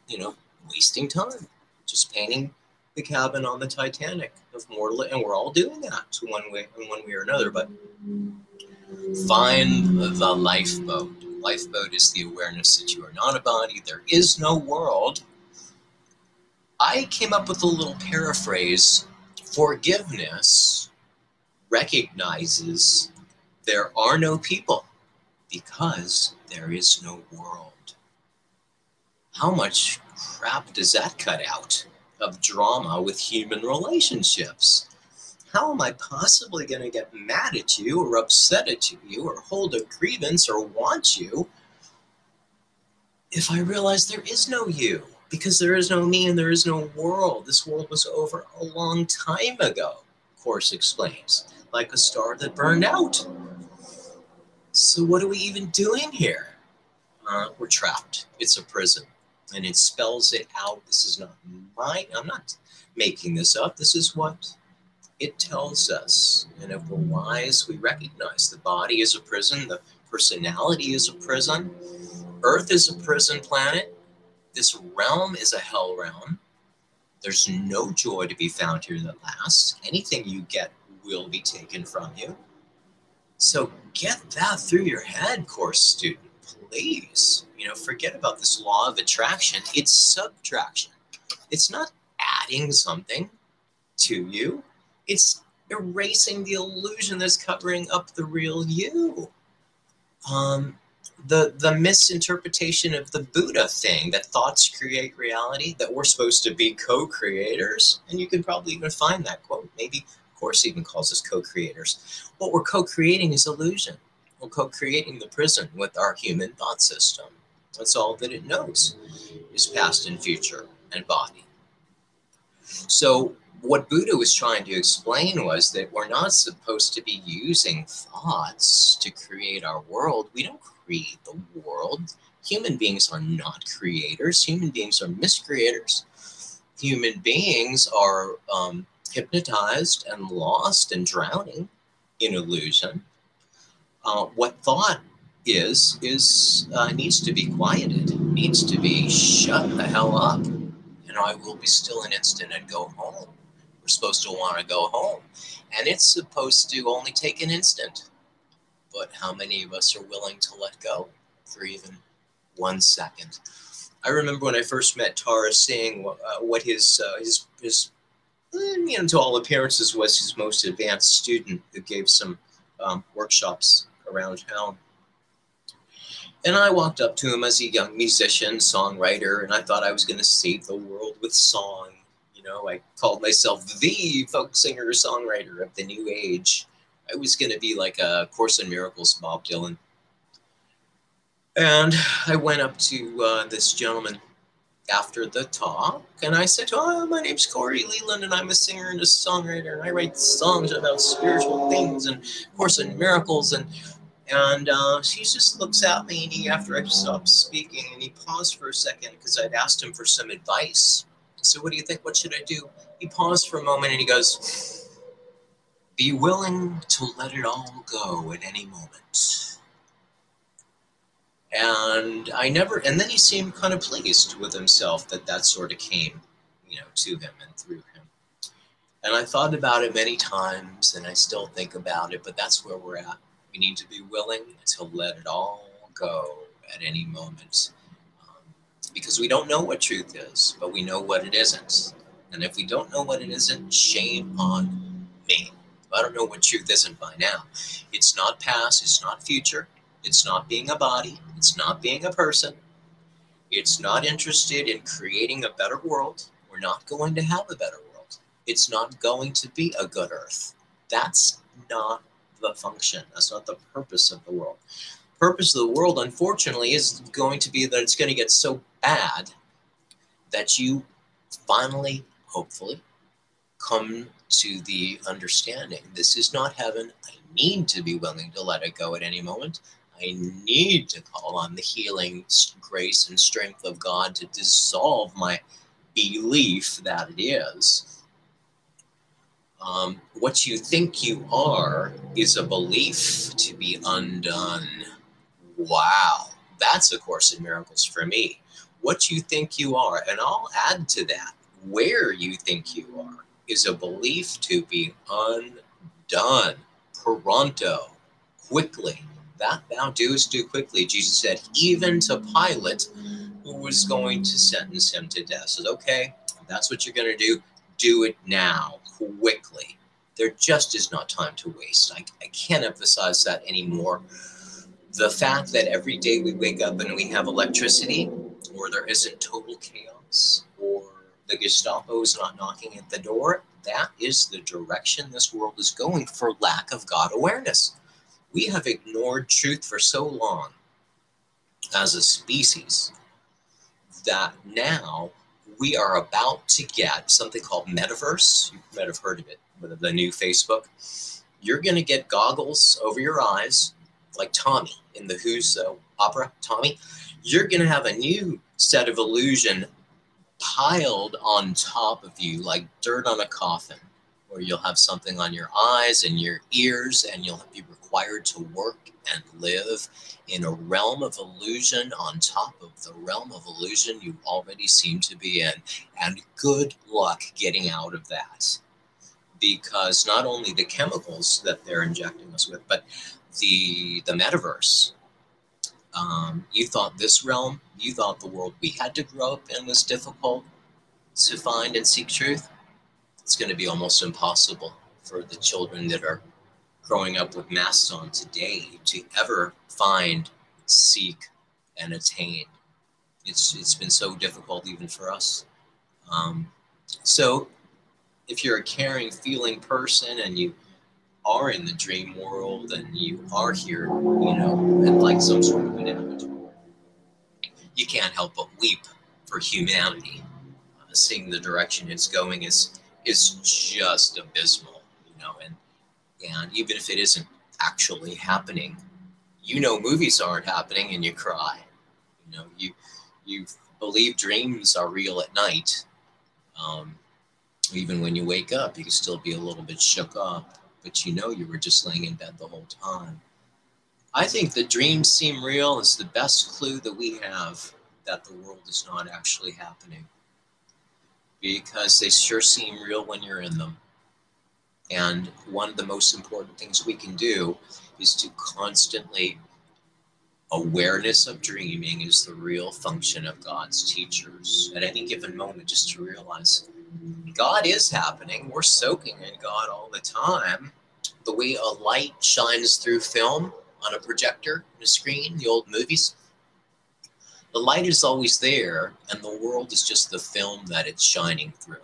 you know, wasting time. Just painting the cabin on the Titanic of mortal, and we're all doing that to one way, in one way or another. But Find the lifeboat. Lifeboat is the awareness that you are not a body, there is no world. I came up with a little paraphrase forgiveness recognizes there are no people because there is no world. How much crap does that cut out of drama with human relationships? How am I possibly going to get mad at you or upset at you or hold a grievance or want you if I realize there is no you? Because there is no me and there is no world. This world was over a long time ago, Course explains, like a star that burned out. So, what are we even doing here? Uh, we're trapped. It's a prison. And it spells it out. This is not my, I'm not making this up. This is what it tells us. And if we're wise, we recognize the body is a prison, the personality is a prison, Earth is a prison planet, this realm is a hell realm. There's no joy to be found here that lasts. Anything you get will be taken from you. So get that through your head, course student, please. You know, forget about this law of attraction. It's subtraction. It's not adding something to you. It's erasing the illusion that's covering up the real you. Um, the the misinterpretation of the Buddha thing that thoughts create reality, that we're supposed to be co-creators, and you can probably even find that quote. Maybe of Course even calls us co-creators. What we're co-creating is illusion. We're co-creating the prison with our human thought system. That's all that it knows is past and future and body. So what Buddha was trying to explain was that we're not supposed to be using thoughts to create our world. We don't create the world. Human beings are not creators. Human beings are miscreators. Human beings are um, hypnotized and lost and drowning in illusion. Uh, what thought is is uh, needs to be quieted, needs to be shut the hell up. And I will be still an instant and go home. We're supposed to want to go home, and it's supposed to only take an instant. But how many of us are willing to let go for even one second? I remember when I first met Tara Singh, uh, what his uh, his his you know, to all appearances, was his most advanced student who gave some um, workshops around town. And I walked up to him as a young musician, songwriter, and I thought I was going to save the world with song. Know, I called myself the folk singer songwriter of the new age. I was going to be like a Course in Miracles Bob Dylan. And I went up to uh, this gentleman after the talk, and I said, "Oh, my name's Corey Leland, and I'm a singer and a songwriter, and I write songs about spiritual things and Course in Miracles." And and uh, he just looks at me, and he, after I stopped speaking, and he paused for a second because I'd asked him for some advice. So, what do you think? What should I do? He paused for a moment, and he goes, "Be willing to let it all go at any moment." and I never, and then he seemed kind of pleased with himself that that sort of came, you know, to him and through him. And I thought about it many times, and I still think about it, but that's where we're at. We need to be willing to let it all go at any moment. Because we don't know what truth is, but we know what it isn't. And if we don't know what it isn't, shame on me. I don't know what truth isn't by now. It's not past, it's not future, it's not being a body, it's not being a person. It's not interested in creating a better world. We're not going to have a better world. It's not going to be a good earth. That's not the function. That's not the purpose of the world. Purpose of the world, unfortunately, is going to be that it's going to get so bad that you finally, hopefully, come to the understanding this is not heaven. I need to be willing to let it go at any moment. I need to call on the healing grace and strength of God to dissolve my belief that it is. Um, what you think you are is a belief to be undone. Wow, that's a Course in Miracles for me. What you think you are, and I'll add to that, where you think you are, is a belief to be undone. Pronto, quickly that thou doest do quickly, Jesus said, even to Pilate, who was going to sentence him to death. Says, okay, that's what you're going to do. Do it now, quickly. There just is not time to waste. I, I can't emphasize that anymore. The fact that every day we wake up and we have electricity, or there isn't total chaos or the Gestapo is not knocking at the door, that is the direction this world is going for lack of God awareness. We have ignored truth for so long as a species that now we are about to get something called metaverse. You might have heard of it, the new Facebook. You're going to get goggles over your eyes, like Tommy in the Who's uh, opera, Tommy. You're going to have a new set of illusion piled on top of you like dirt on a coffin, where you'll have something on your eyes and your ears, and you'll be required to work and live in a realm of illusion on top of the realm of illusion you already seem to be in. And good luck getting out of that. Because not only the chemicals that they're injecting us with, but the the metaverse. Um, you thought this realm, you thought the world we had to grow up in was difficult to find and seek truth. It's going to be almost impossible for the children that are growing up with masks on today to ever find, seek, and attain. It's it's been so difficult even for us. Um, so, if you're a caring, feeling person and you are in the dream world and you are here, you know, and like some sort of an avatar, you can't help but weep for humanity. Uh, seeing the direction it's going is is just abysmal, you know, and and even if it isn't actually happening, you know movies aren't happening and you cry. You know, you you believe dreams are real at night. Um, even when you wake up, you can still be a little bit shook up, but you know you were just laying in bed the whole time. I think that dreams seem real is the best clue that we have that the world is not actually happening. Because they sure seem real when you're in them. And one of the most important things we can do is to constantly awareness of dreaming is the real function of God's teachers at any given moment, just to realize God is happening. We're soaking in God all the time. The way a light shines through film on a projector, on a screen, the old movies, the light is always there, and the world is just the film that it's shining through.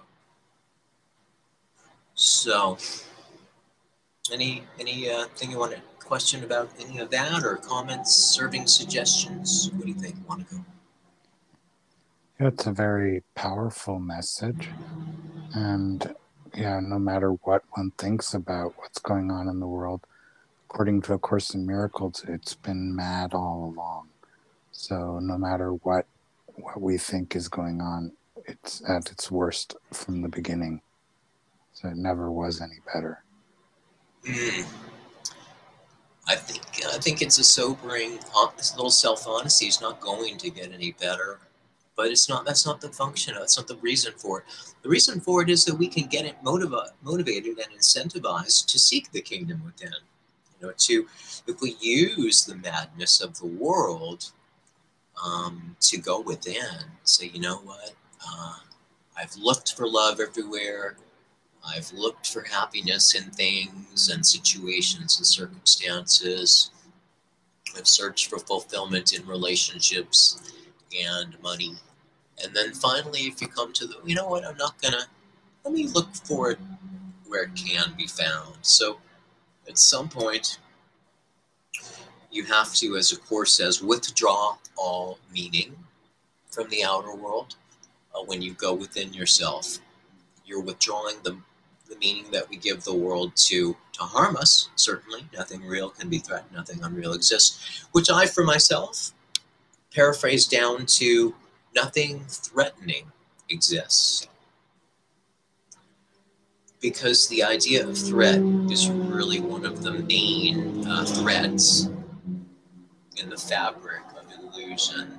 So, any any uh, thing you want to question about any of that, or comments, serving suggestions? What do you think? Want to go? It's a very powerful message, and yeah, no matter what one thinks about what's going on in the world, according to A Course in Miracles, it's been mad all along. So no matter what what we think is going on, it's at its worst from the beginning. So it never was any better. Mm. I think I think it's a sobering, little self honesty. It's not going to get any better, but it's not. That's not the function. That's not the reason for it. The reason for it is that we can get it motiva- motivated and incentivized to seek the kingdom within. You know, to if we use the madness of the world um, to go within, say, you know what, uh, I've looked for love everywhere. I've looked for happiness in things and situations and circumstances. I've searched for fulfillment in relationships and money. And then finally, if you come to the, you know what, I'm not going to, let me look for it where it can be found. So at some point, you have to, as a course says, withdraw all meaning from the outer world uh, when you go within yourself. You're withdrawing the the meaning that we give the world to to harm us. Certainly, nothing real can be threatened, nothing unreal exists, which I, for myself, paraphrase down to nothing threatening exists. Because the idea of threat is really one of the main uh, threads in the fabric of illusion,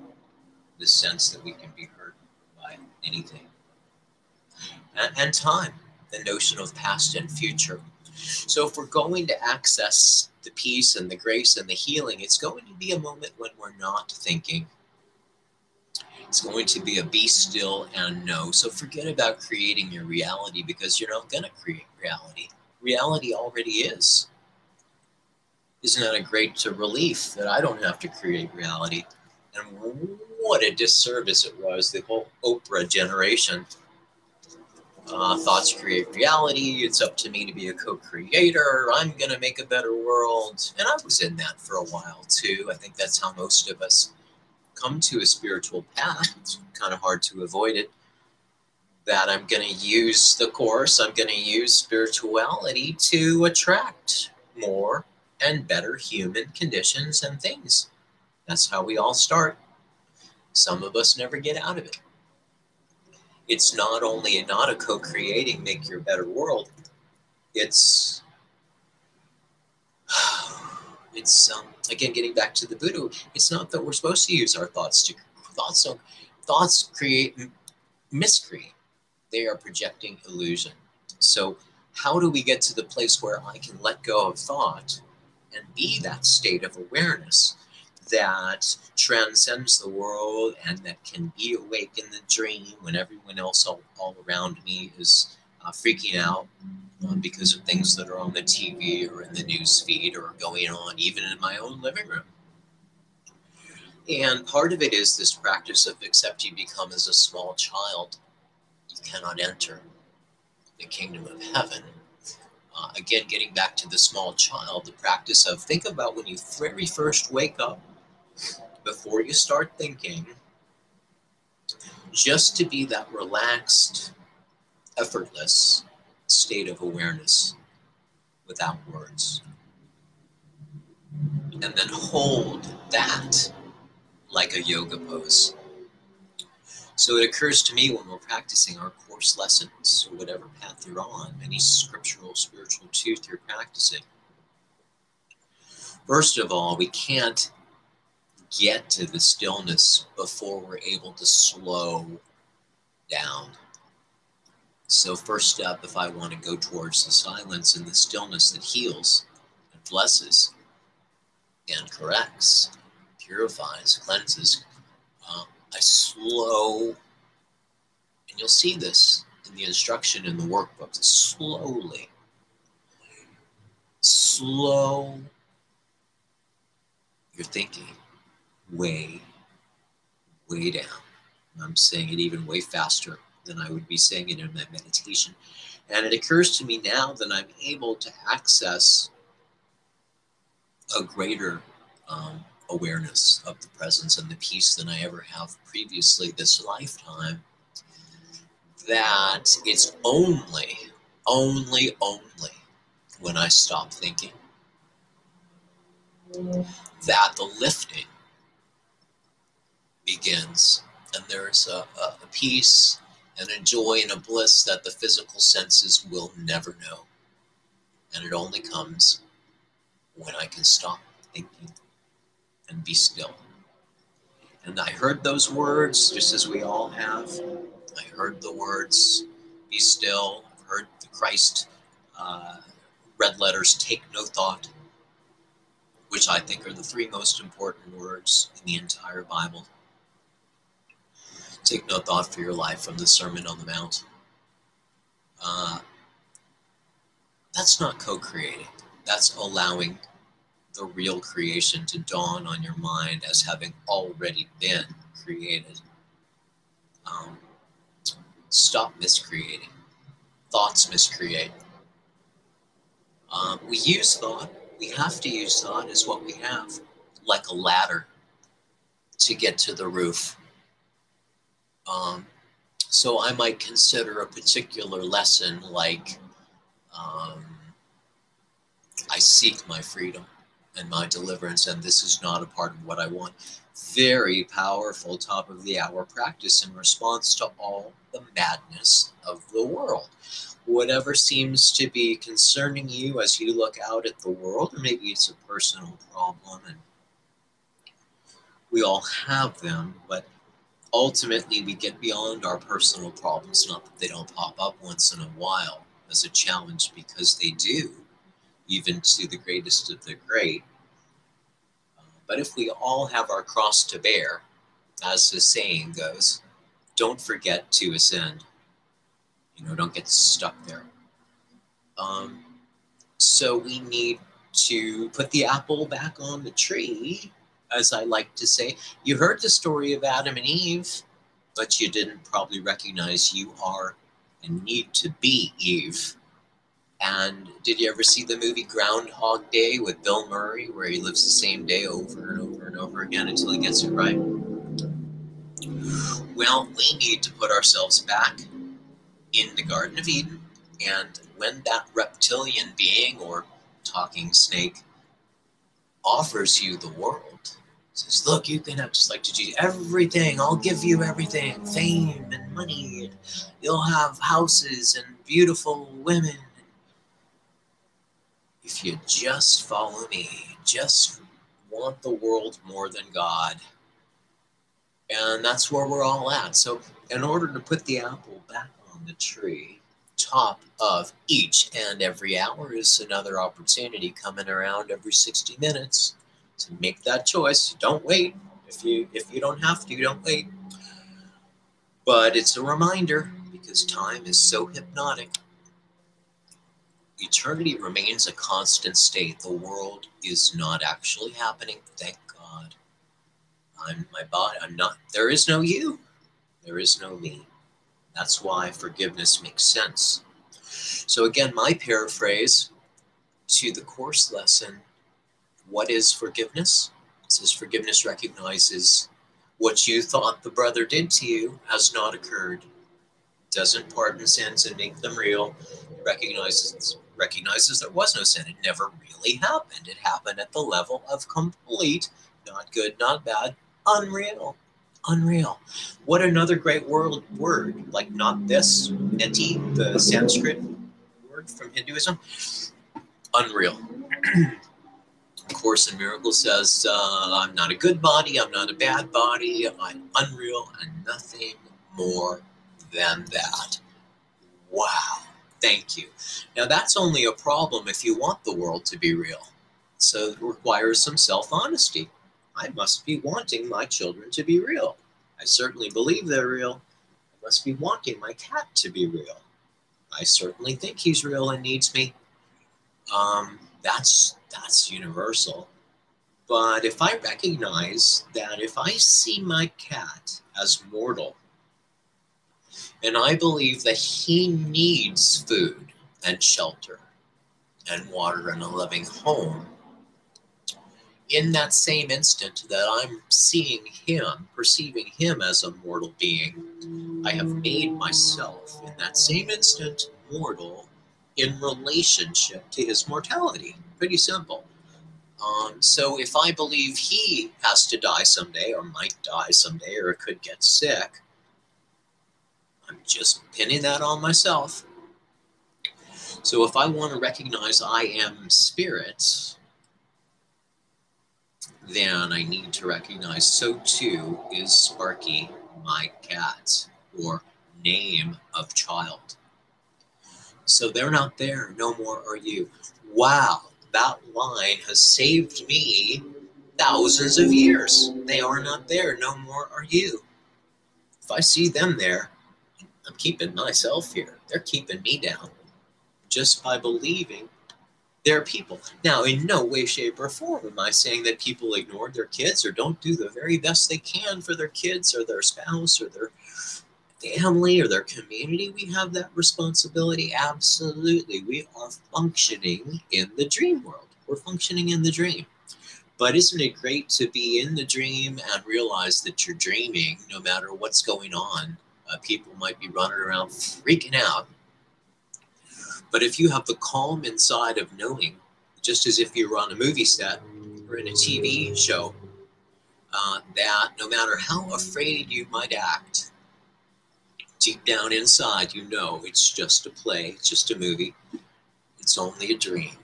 the sense that we can be hurt by anything. and, and time the notion of past and future. So, if we're going to access the peace and the grace and the healing, it's going to be a moment when we're not thinking. It's going to be a be still and know. So, forget about creating your reality because you're not going to create reality. Reality already is. Isn't that a great uh, relief that I don't have to create reality? And what a disservice it was, the whole Oprah generation. Uh, thoughts create reality. It's up to me to be a co creator. I'm going to make a better world. And I was in that for a while too. I think that's how most of us come to a spiritual path. It's kind of hard to avoid it. That I'm going to use the course, I'm going to use spirituality to attract more and better human conditions and things. That's how we all start. Some of us never get out of it. It's not only not a co creating, make your better world, it's *sighs* it's um, again getting back to the Buddha. It's not that we're supposed to use our thoughts to thoughts. So thoughts create miscreate. They are projecting illusion. So how do we get to the place where I can let go of thought and be that state of awareness that transcends the world and that can be awake in the dream when everyone else all, all around me is uh, freaking out um, because of things that are on the TV or in the news feed or going on even in my own living room. And part of it is this practice of except you become as a small child, you cannot enter the kingdom of heaven. Uh, again, getting back to the small child, the practice of think about when you very first wake up, before you start thinking, just to be that relaxed, effortless state of awareness without words. And then hold that like a yoga pose. So it occurs to me when we're practicing our course lessons, or whatever path you're on, any scriptural, spiritual truth you're practicing. First of all, we can't get to the stillness before we're able to slow down. So, first step, if I want to go towards the silence and the stillness that heals and blesses and corrects, purifies, cleanses, uh, I slow, and you'll see this in the instruction in the workbook, slowly, slow your thinking way, way down. I'm saying it even way faster than I would be saying it in my meditation. And it occurs to me now that I'm able to access a greater um, awareness of the presence and the peace than I ever have previously this lifetime. That it's only, only, only when I stop thinking that the lifting begins. And there's a, a, a peace and a joy and a bliss that the physical senses will never know. And it only comes when I can stop thinking and be still. And I heard those words just as we all have. I heard the words, be still. I've heard the Christ uh, red letters, take no thought, which I think are the three most important words in the entire Bible. Take no thought for your life from the Sermon on the Mount. Uh, that's not co creating, that's allowing the real creation to dawn on your mind as having already been created. Um, stop miscreating. Thoughts miscreate. Um, we use thought. We have to use thought as what we have, like a ladder to get to the roof. Um, so I might consider a particular lesson like um, I seek my freedom and my deliverance, and this is not a part of what I want. Very powerful, top of the hour practice in response to all the madness of the world. Whatever seems to be concerning you as you look out at the world, or maybe it's a personal problem, and we all have them, but ultimately we get beyond our personal problems, not that they don't pop up once in a while as a challenge, because they do, even to the greatest of the great. Uh, but if we all have our cross to bear, as the saying goes, don't forget to ascend. You know, don't get stuck there. Um, so we need to put the apple back on the tree as I like to say. You heard the story of Adam and Eve, but you didn't probably recognize you are and need to be Eve. And did you ever see the movie Groundhog Day with Bill Murray, where he lives the same day over and over and over again until he gets it right? Well, we need to put ourselves back in the Garden of Eden. And when that reptilian being or talking snake offers you the world, says, Look, you can have just like to Jesus, everything. I'll give you everything fame and money. And you'll have houses and beautiful women. If you just follow me, just want the world more than God. And that's where we're all at. So, in order to put the apple back on the tree, top of each and every hour is another opportunity coming around every 60 minutes to make that choice. Don't wait. If you if you don't have to, don't wait. But it's a reminder because time is so hypnotic. Eternity remains a constant state. The world is not actually happening. Thank God. I'm my body. I'm not. There is no you. There is no me. That's why forgiveness makes sense. So, again, my paraphrase to the course lesson what is forgiveness? It says forgiveness recognizes what you thought the brother did to you has not occurred. Doesn't pardon sins and make them real. Recognizes recognizes there was no sin. It never really happened. It happened at the level of complete, not good, not bad, unreal. Unreal. What another great word, word like not this, neti, the Sanskrit word from Hinduism. Unreal. *clears throat* Course in Miracles says, uh, I'm not a good body, I'm not a bad body, I'm unreal, and nothing more than that. Wow. Thank you. Now, that's only a problem if you want the world to be real. So it requires some self honesty. I must be wanting my children to be real. I certainly believe they're real. I must be wanting my cat to be real. I certainly think he's real and needs me. Um, that's that's universal. But if I recognize that if I see my cat as mortal, and I believe that he needs food and shelter and water and a loving home, in that same instant that I'm seeing him, perceiving him as a mortal being, I have made myself in that same instant mortal in relationship to his mortality. Pretty simple. Um, so if I believe he has to die someday, or might die someday, or could get sick, I'm just pinning that on myself. So if I want to recognize I am spirit, then I need to recognize so too is Sparky, my cat, or name of child. So they're not there. No more are you. Wow, that line has saved me thousands of years. They are not there. No more are you. If I see them there, I'm keeping myself here. They're keeping me down just by believing they're people. Now, in no way, shape, or form am I saying that people ignore their kids or don't do the very best they can for their kids or their spouse or their family or their community. We have that responsibility. Absolutely. We are functioning in the dream world. We're functioning in the dream. But isn't it great to be in the dream and realize that you're dreaming no matter what's going on? Uh, people might be running around freaking out but if you have the calm inside of knowing, just as if you were on a movie set or in a TV show, uh, that no matter how afraid you might act, deep down inside, you know it's just a play, it's just a movie, it's only a dream.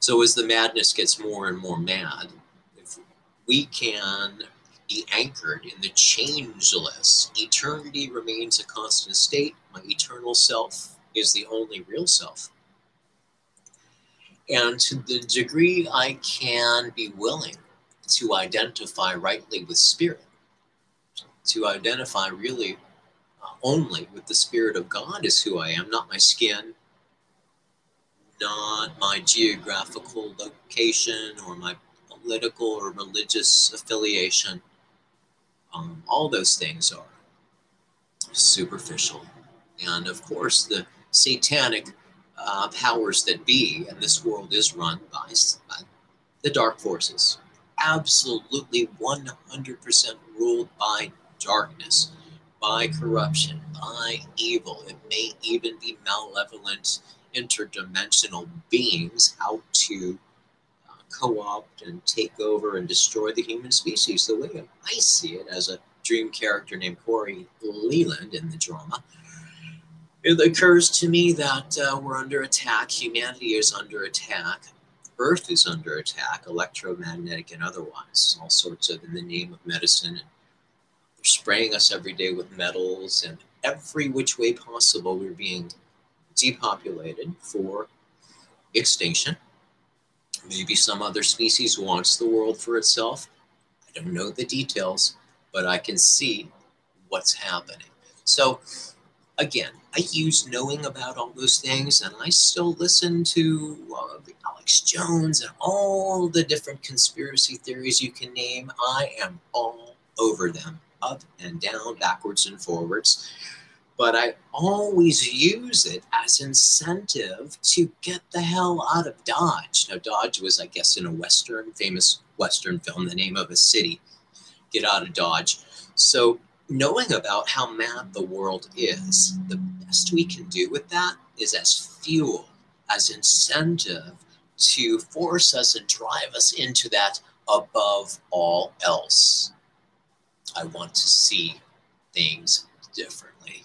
So as the madness gets more and more mad, if we can be anchored in the changeless, eternity remains a constant state, my eternal self is the only real self. And to the degree I can be willing to identify rightly with spirit, to identify really uh, only with the spirit of God is who I am, not my skin, not my geographical location or my political or religious affiliation. Um, all those things are superficial. And of course, the satanic uh, powers that be, and this world is run by, by the dark forces, absolutely 100% ruled by darkness, by corruption, by evil. It may even be malevolent interdimensional beings out to uh, co opt and take over and destroy the human species. The way I see it as a dream character named Corey Leland in the drama. It occurs to me that uh, we're under attack. Humanity is under attack. Earth is under attack, electromagnetic and otherwise. All sorts of in the name of medicine. They're spraying us every day with metals and every which way possible. We're being depopulated for extinction. Maybe some other species wants the world for itself. I don't know the details, but I can see what's happening. So, again, I use knowing about all those things, and I still listen to uh, Alex Jones and all the different conspiracy theories you can name. I am all over them, up and down, backwards and forwards but I always use it as incentive to get the hell out of Dodge. Now, Dodge was, I guess, in a Western, famous Western film, the name of a city. Get out of Dodge. So, knowing about how mad the world is, the best we can do with that is as fuel, as incentive to force us and drive us into that above all else. I want to see things differently.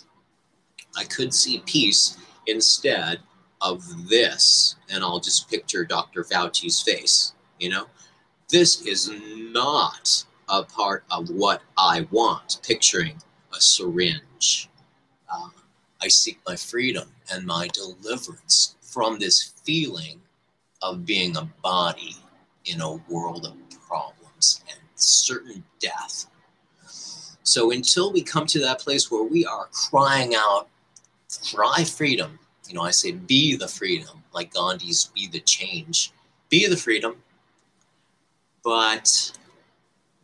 I could see peace instead of this. And I'll just picture Dr. Fauci's face, you know? This is not a part of what I want, picturing a syringe. Uh, I seek my freedom and my deliverance from this feeling of being a body in a world of problems and certain death. So until we come to that place where we are crying out cry freedom. You know, I say be the freedom, like Gandhi's be the change. Be the freedom. But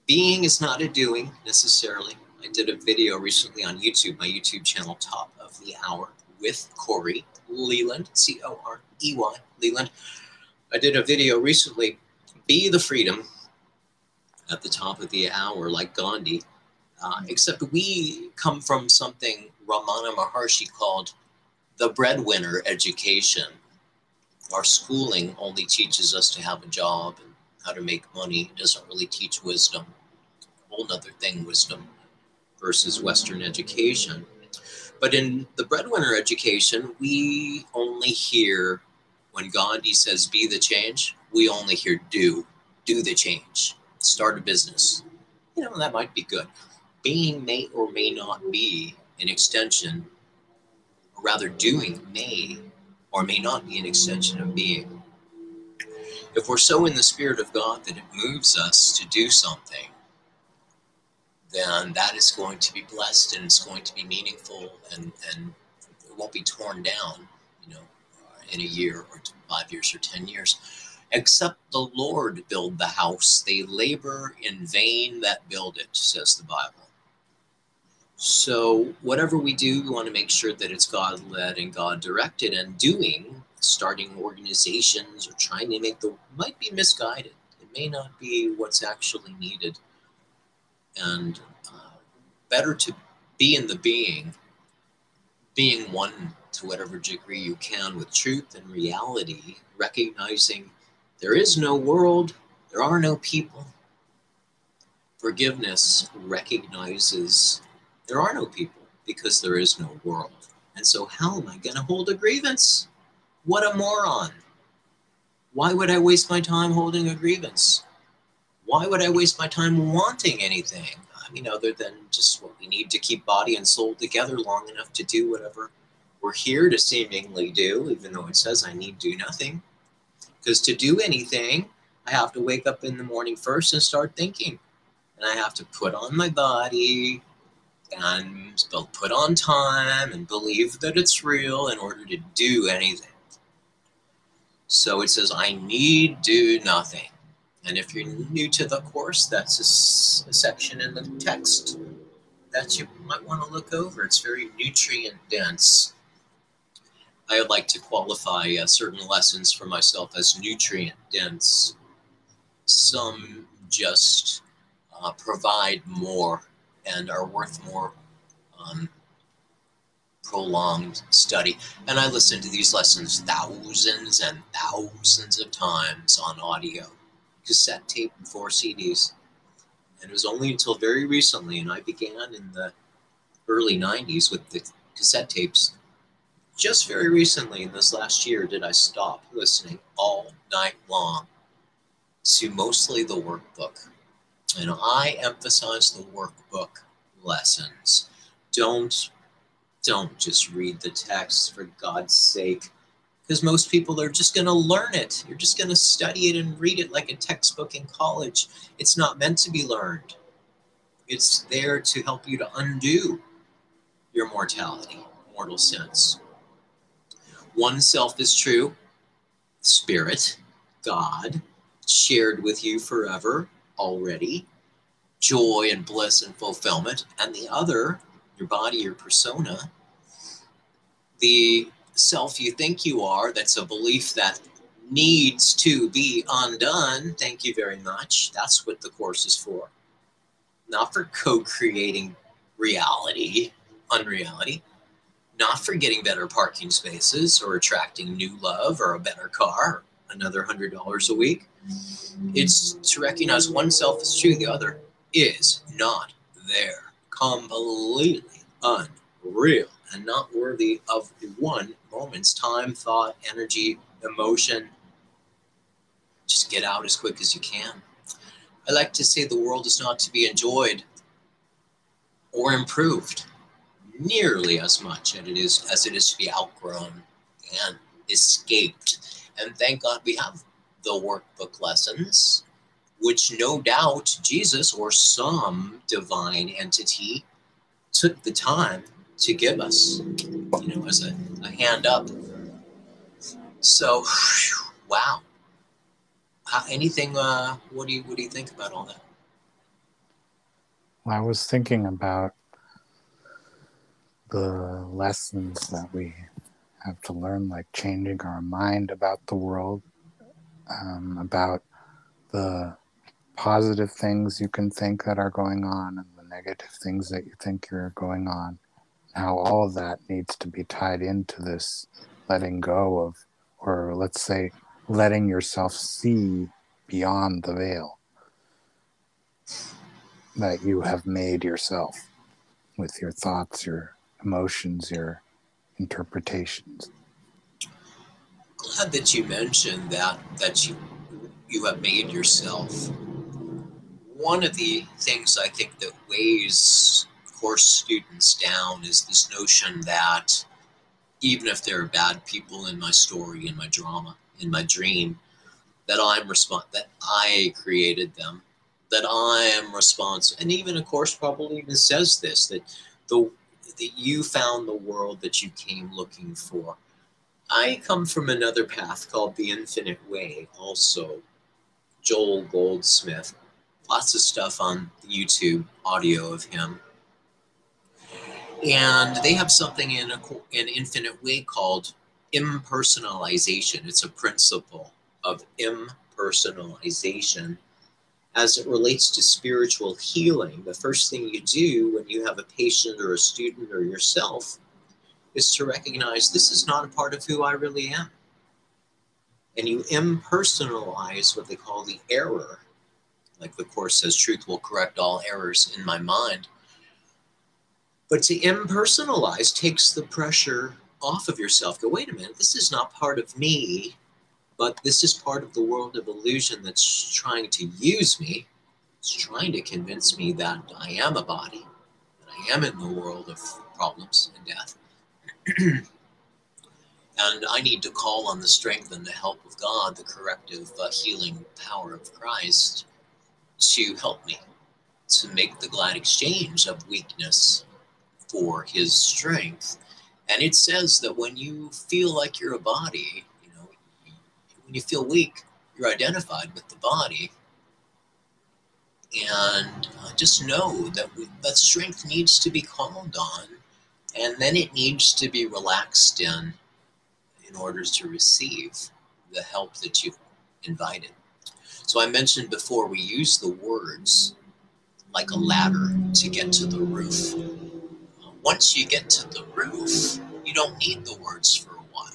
being is not a doing necessarily. I did a video recently on YouTube, my YouTube channel, Top of the Hour, with Corey Leland, C O R E Y, Leland. I did a video recently, Be the Freedom, at the top of the hour, like Gandhi. Uh, except we come from something Ramana Maharshi called the breadwinner education. Our schooling only teaches us to have a job and how to make money. It doesn't really teach wisdom. Whole other thing, wisdom versus Western education. But in the breadwinner education, we only hear when Gandhi says be the change, we only hear do, do the change, start a business. You know, that might be good. Being may or may not be an extension, or rather, doing may or may not be an extension of being. If we're so in the Spirit of God that it moves us to do something, then that is going to be blessed and it's going to be meaningful and, and it won't be torn down, you know, in a year or five years or 10 years. Except the Lord build the house. They labor in vain that build it, says the Bible. So, whatever we do, we want to make sure that it's God led and God directed. And doing, starting organizations or trying to make the, might be misguided. It may not be what's actually needed. And uh, better to be in the being, being one to whatever degree you can with truth and reality, recognizing there is no world, there are no people. Forgiveness recognizes there are no people because there is no world. And so, how am I going to hold a grievance? What a moron. Why would I waste my time holding a grievance? Why would I waste my time wanting anything? Um, I mean, other than just what we need to keep body and soul together long enough to do whatever we're here to seemingly do, even though it says I need do nothing. Because to do anything, I have to wake up in the morning first and start thinking. And I have to put on my body, and they'll put on time and believe that it's real in order to do anything. So it says, I need do nothing. And if you're new to the course, that's a, a section in the text that you might want to look over. It's very nutrient dense. I would like to qualify uh, certain lessons for myself as nutrient dense. Some just uh, provide more and are worth more um, prolonged study. And I listened to these lessons thousands and thousands of times on audio, cassette tape, and four CDs. And it was only until very recently, and I began in the early 90s with the cassette tapes. Just very recently, in this last year, did I stop listening all night long to mostly the workbook. And I emphasize the workbook lessons. Don't don't just read the text for God's sake. Because most people are just going to learn it. You're just going to study it and read it like a textbook in college. It's not meant to be learned, it's there to help you to undo your mortality, mortal sins. One self is true, spirit, God, shared with you forever already, joy and bliss and fulfillment, and the other your body, your persona, the self you think you are, that's a belief that needs to be undone. Thank you very much. That's what the course is for. Not for co creating reality, unreality, not for getting better parking spaces or attracting new love or a better car, another hundred dollars a week. It's to recognize oneself as true, the other is not there completely unreal and not worthy of one moment's time, thought, energy, emotion. Just get out as quick as you can. I like to say the world is not to be enjoyed or improved nearly as much as it is as it is to be outgrown and escaped. And thank God we have the workbook lessons which no doubt Jesus or some divine entity took the time to give us, you know, as a, a hand up. So, wow. Uh, anything? Uh, what do you what do you think about all that? Well, I was thinking about the lessons that we have to learn, like changing our mind about the world, um, about the positive things you can think that are going on and the negative things that you think are going on. How all of that needs to be tied into this letting go of, or let's say, letting yourself see beyond the veil that you have made yourself with your thoughts, your emotions, your interpretations. Glad that you mentioned that that you you have made yourself one of the things I think that weighs course students down is this notion that even if there are bad people in my story, in my drama, in my dream, that I'm respons- that I created them, that I am responsible. And even a course probably even says this that the that you found the world that you came looking for. I come from another path called the Infinite Way, also. Joel Goldsmith lots of stuff on YouTube, audio of him. And they have something in a, an infinite way called impersonalization. It's a principle of impersonalization as it relates to spiritual healing. The first thing you do when you have a patient or a student or yourself is to recognize this is not a part of who I really am. And you impersonalize what they call the error like the Course says, truth will correct all errors in my mind. But to impersonalize takes the pressure off of yourself. Go, wait a minute, this is not part of me, but this is part of the world of illusion that's trying to use me. It's trying to convince me that I am a body, that I am in the world of problems and death. *clears throat* and I need to call on the strength and the help of God, the corrective, uh, healing power of Christ, to help me to make the glad exchange of weakness for his strength. And it says that when you feel like you're a body, you know, when you feel weak, you're identified with the body. and uh, just know that we, that strength needs to be called on, and then it needs to be relaxed in in order to receive the help that you've invited. So I mentioned before we use the words like a ladder to get to the roof. Once you get to the roof, you don't need the words for a while.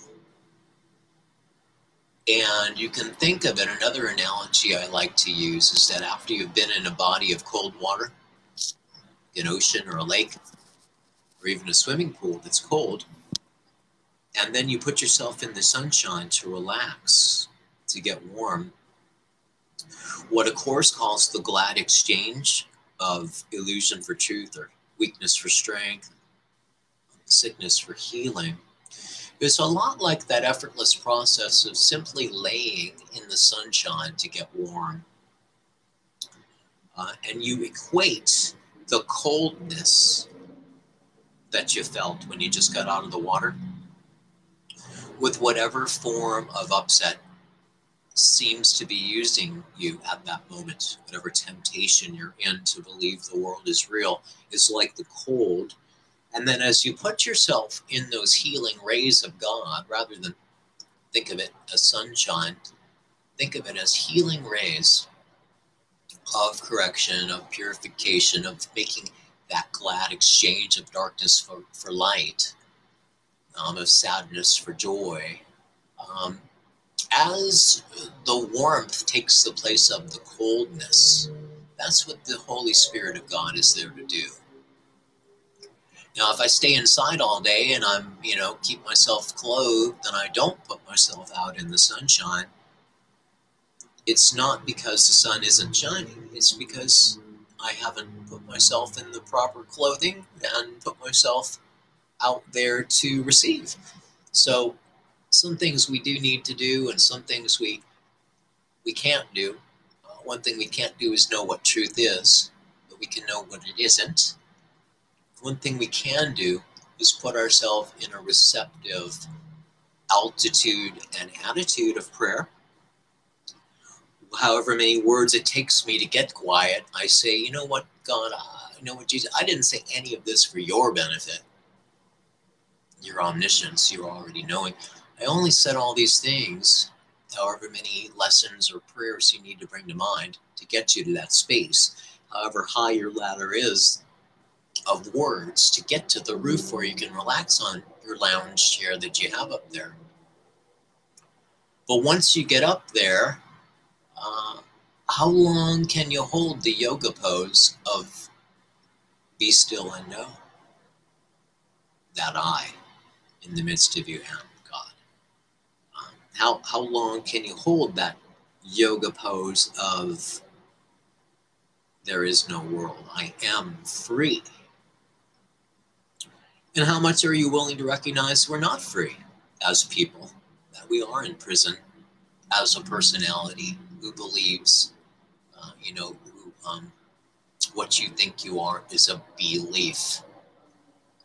And you can think of it, another analogy I like to use is that after you've been in a body of cold water, an ocean or a lake, or even a swimming pool that's cold, and then you put yourself in the sunshine to relax, to get warm. What a course calls the glad exchange of illusion for truth or weakness for strength, sickness for healing. It's a lot like that effortless process of simply laying in the sunshine to get warm. Uh, and you equate the coldness that you felt when you just got out of the water with whatever form of upset seems to be using you at that moment. Whatever temptation you're in to believe the world is real is like the cold. And then as you put yourself in those healing rays of God, rather than think of it as sunshine, think of it as healing rays of correction, of purification, of making that glad exchange of darkness for, for light, um, of sadness for joy. Um, as the warmth takes the place of the coldness, that's what the Holy Spirit of God is there to do. Now, if I stay inside all day and I'm, you know, keep myself clothed and I don't put myself out in the sunshine, it's not because the sun isn't shining. It's because I haven't put myself in the proper clothing and put myself out there to receive. So some things we do need to do and some things we we can't do. Uh, one thing we can't do is know what truth is, but we can know what it isn't. One thing we can do is put ourselves in a receptive altitude and attitude of prayer. However many words it takes me to get quiet, I say, you know what, God, you know what, Jesus, I didn't say any of this for your benefit, your omniscience, your already knowing. I only said all these things, however many lessons or prayers you need to bring to mind to get you to that space. However high your ladder is of words to get to the roof where you can relax on your lounge chair that you have up there. But once you get up there, how long can you hold the yoga pose of be still and know that I in the midst of you am? God? Um, how how long can you hold that yoga pose of there is no world i am free and how much are you willing to recognize we're not free as people that we are in prison as a personality who believes uh, you know who, um, what you think you are is a belief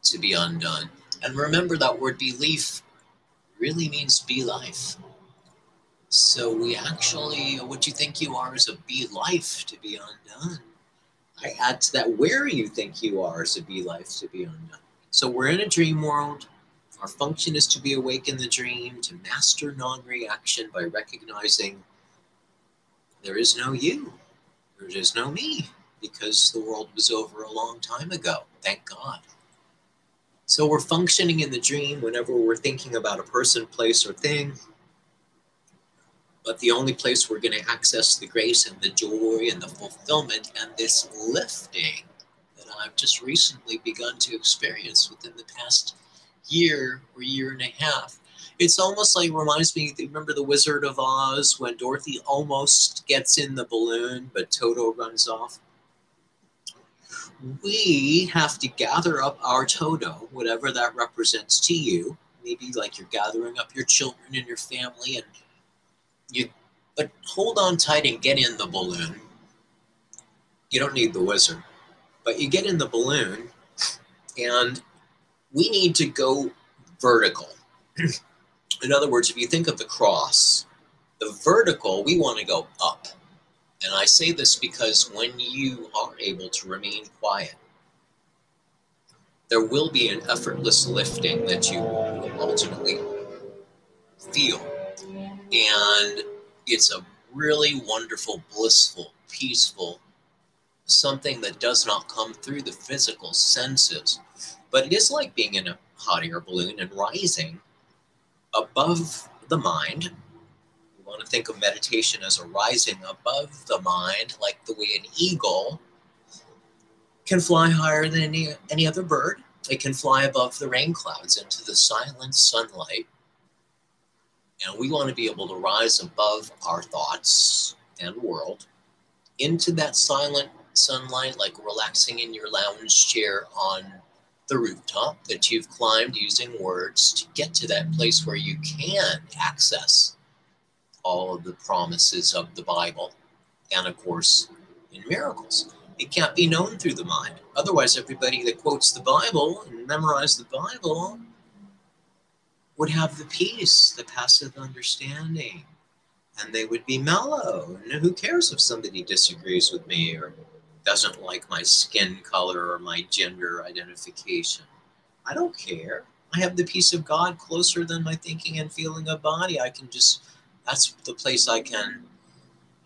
to be undone and remember that word belief really means be life. So we actually, what you think you are is a be life to be undone. I add to that where you think you are is a be life to be undone. So we're in a dream world. Our function is to be awake in the dream, to master non reaction by recognizing there is no you, there is no me, because the world was over a long time ago. Thank God. So we're functioning in the dream whenever we're thinking about a person, place, or thing. But the only place we're going to access the grace and the joy and the fulfillment and this lifting that I've just recently begun to experience within the past year or year and a half. It's almost like reminds me, remember the Wizard of Oz when Dorothy almost gets in the balloon, but Toto runs off? we have to gather up our Toto, whatever that represents to you. Maybe like you're gathering up your children and your family, and you, but hold on tight and get in the balloon. You don't need the wizard, but you get in the balloon, and we need to go vertical. *clears throat* in other words, if you think of the cross, the vertical, we want to go up. And I say this because when you are able to remain quiet, there will be an effortless lifting that you will ultimately feel. And it's a really wonderful, blissful, peaceful, something that does not come through the physical senses. But it is like being in a hot air balloon and rising above the mind. We want to think of meditation as a rising above the mind, like the way an eagle can fly higher than any, any other bird. It can fly above the rain clouds into the silent sunlight. And we want to be able to rise above our thoughts and world into that silent sunlight, like relaxing in your lounge chair on the rooftop that you've climbed using words to get to that place where you can access all of the promises of the Bible and, of course, in miracles. It can't be known through the mind. Otherwise, everybody that quotes the Bible and memorize the Bible would have the peace, the passive understanding, and they would be mellow. And who cares if somebody disagrees with me or doesn't like my skin color or my gender identification. I don't care. I have the peace of God closer than my thinking and feeling of body. I can just, that's the place I can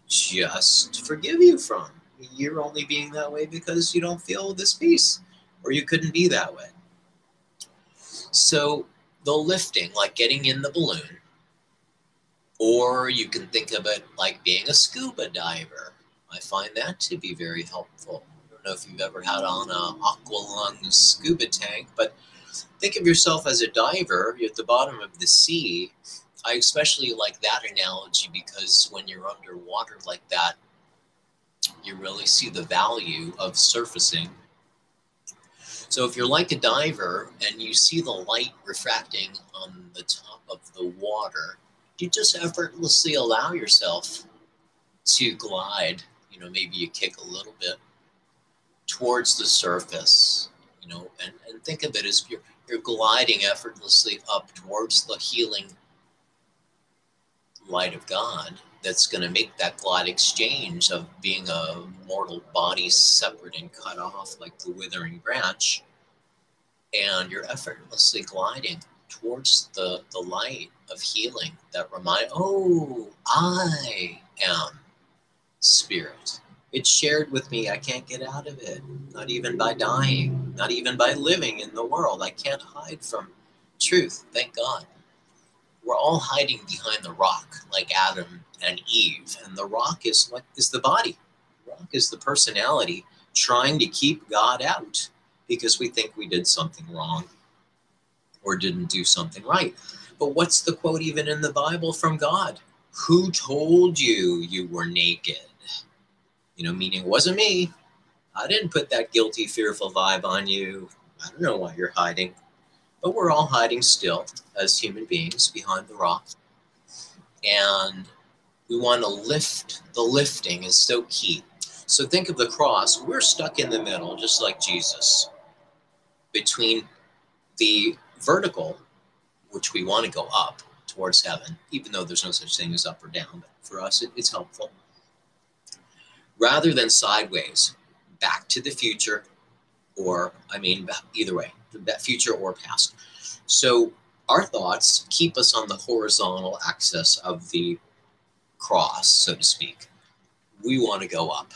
just forgive you from. You're only being that way because you don't feel this peace or you couldn't be that way. So the lifting, like getting in the balloon, or you can think of it like being a scuba diver I find that to be very helpful. I don't know if you've ever had on a aqualung scuba tank, but think of yourself as a diver You're at the bottom of the sea. I especially like that analogy because when you're underwater like that, you really see the value of surfacing. So if you're like a diver and you see the light refracting on the top of the water, you just effortlessly allow yourself to glide you know, maybe you kick a little bit towards the surface, you know, and, and think of it as you're, you're gliding effortlessly up towards the healing light of God that's going to make that glide exchange of being a mortal body separate and cut off like the withering branch. And you're effortlessly gliding towards the, the light of healing that remind, oh, I am spirit. It's shared with me. I can't get out of it. Not even by dying, not even by living in the world. I can't hide from truth. Thank God. We're all hiding behind the rock, like Adam and Eve. And the rock is what is the body. The rock is the personality trying to keep God out because we think we did something wrong or didn't do something right. But what's the quote even in the Bible from God? Who told you you were naked? You know, meaning it wasn't me. I didn't put that guilty, fearful vibe on you. I don't know why you're hiding. But we're all hiding still as human beings behind the rock. And we want to lift. The lifting is so key. So think of the cross. We're stuck in the middle, just like Jesus, between the vertical, which we want to go up towards heaven, even though there's no such thing as up or down. But for us, it, it's helpful rather than sideways, back to the future, or I mean, either way, that future or past. So our thoughts keep us on the horizontal axis of the cross, so to speak. We want to go up.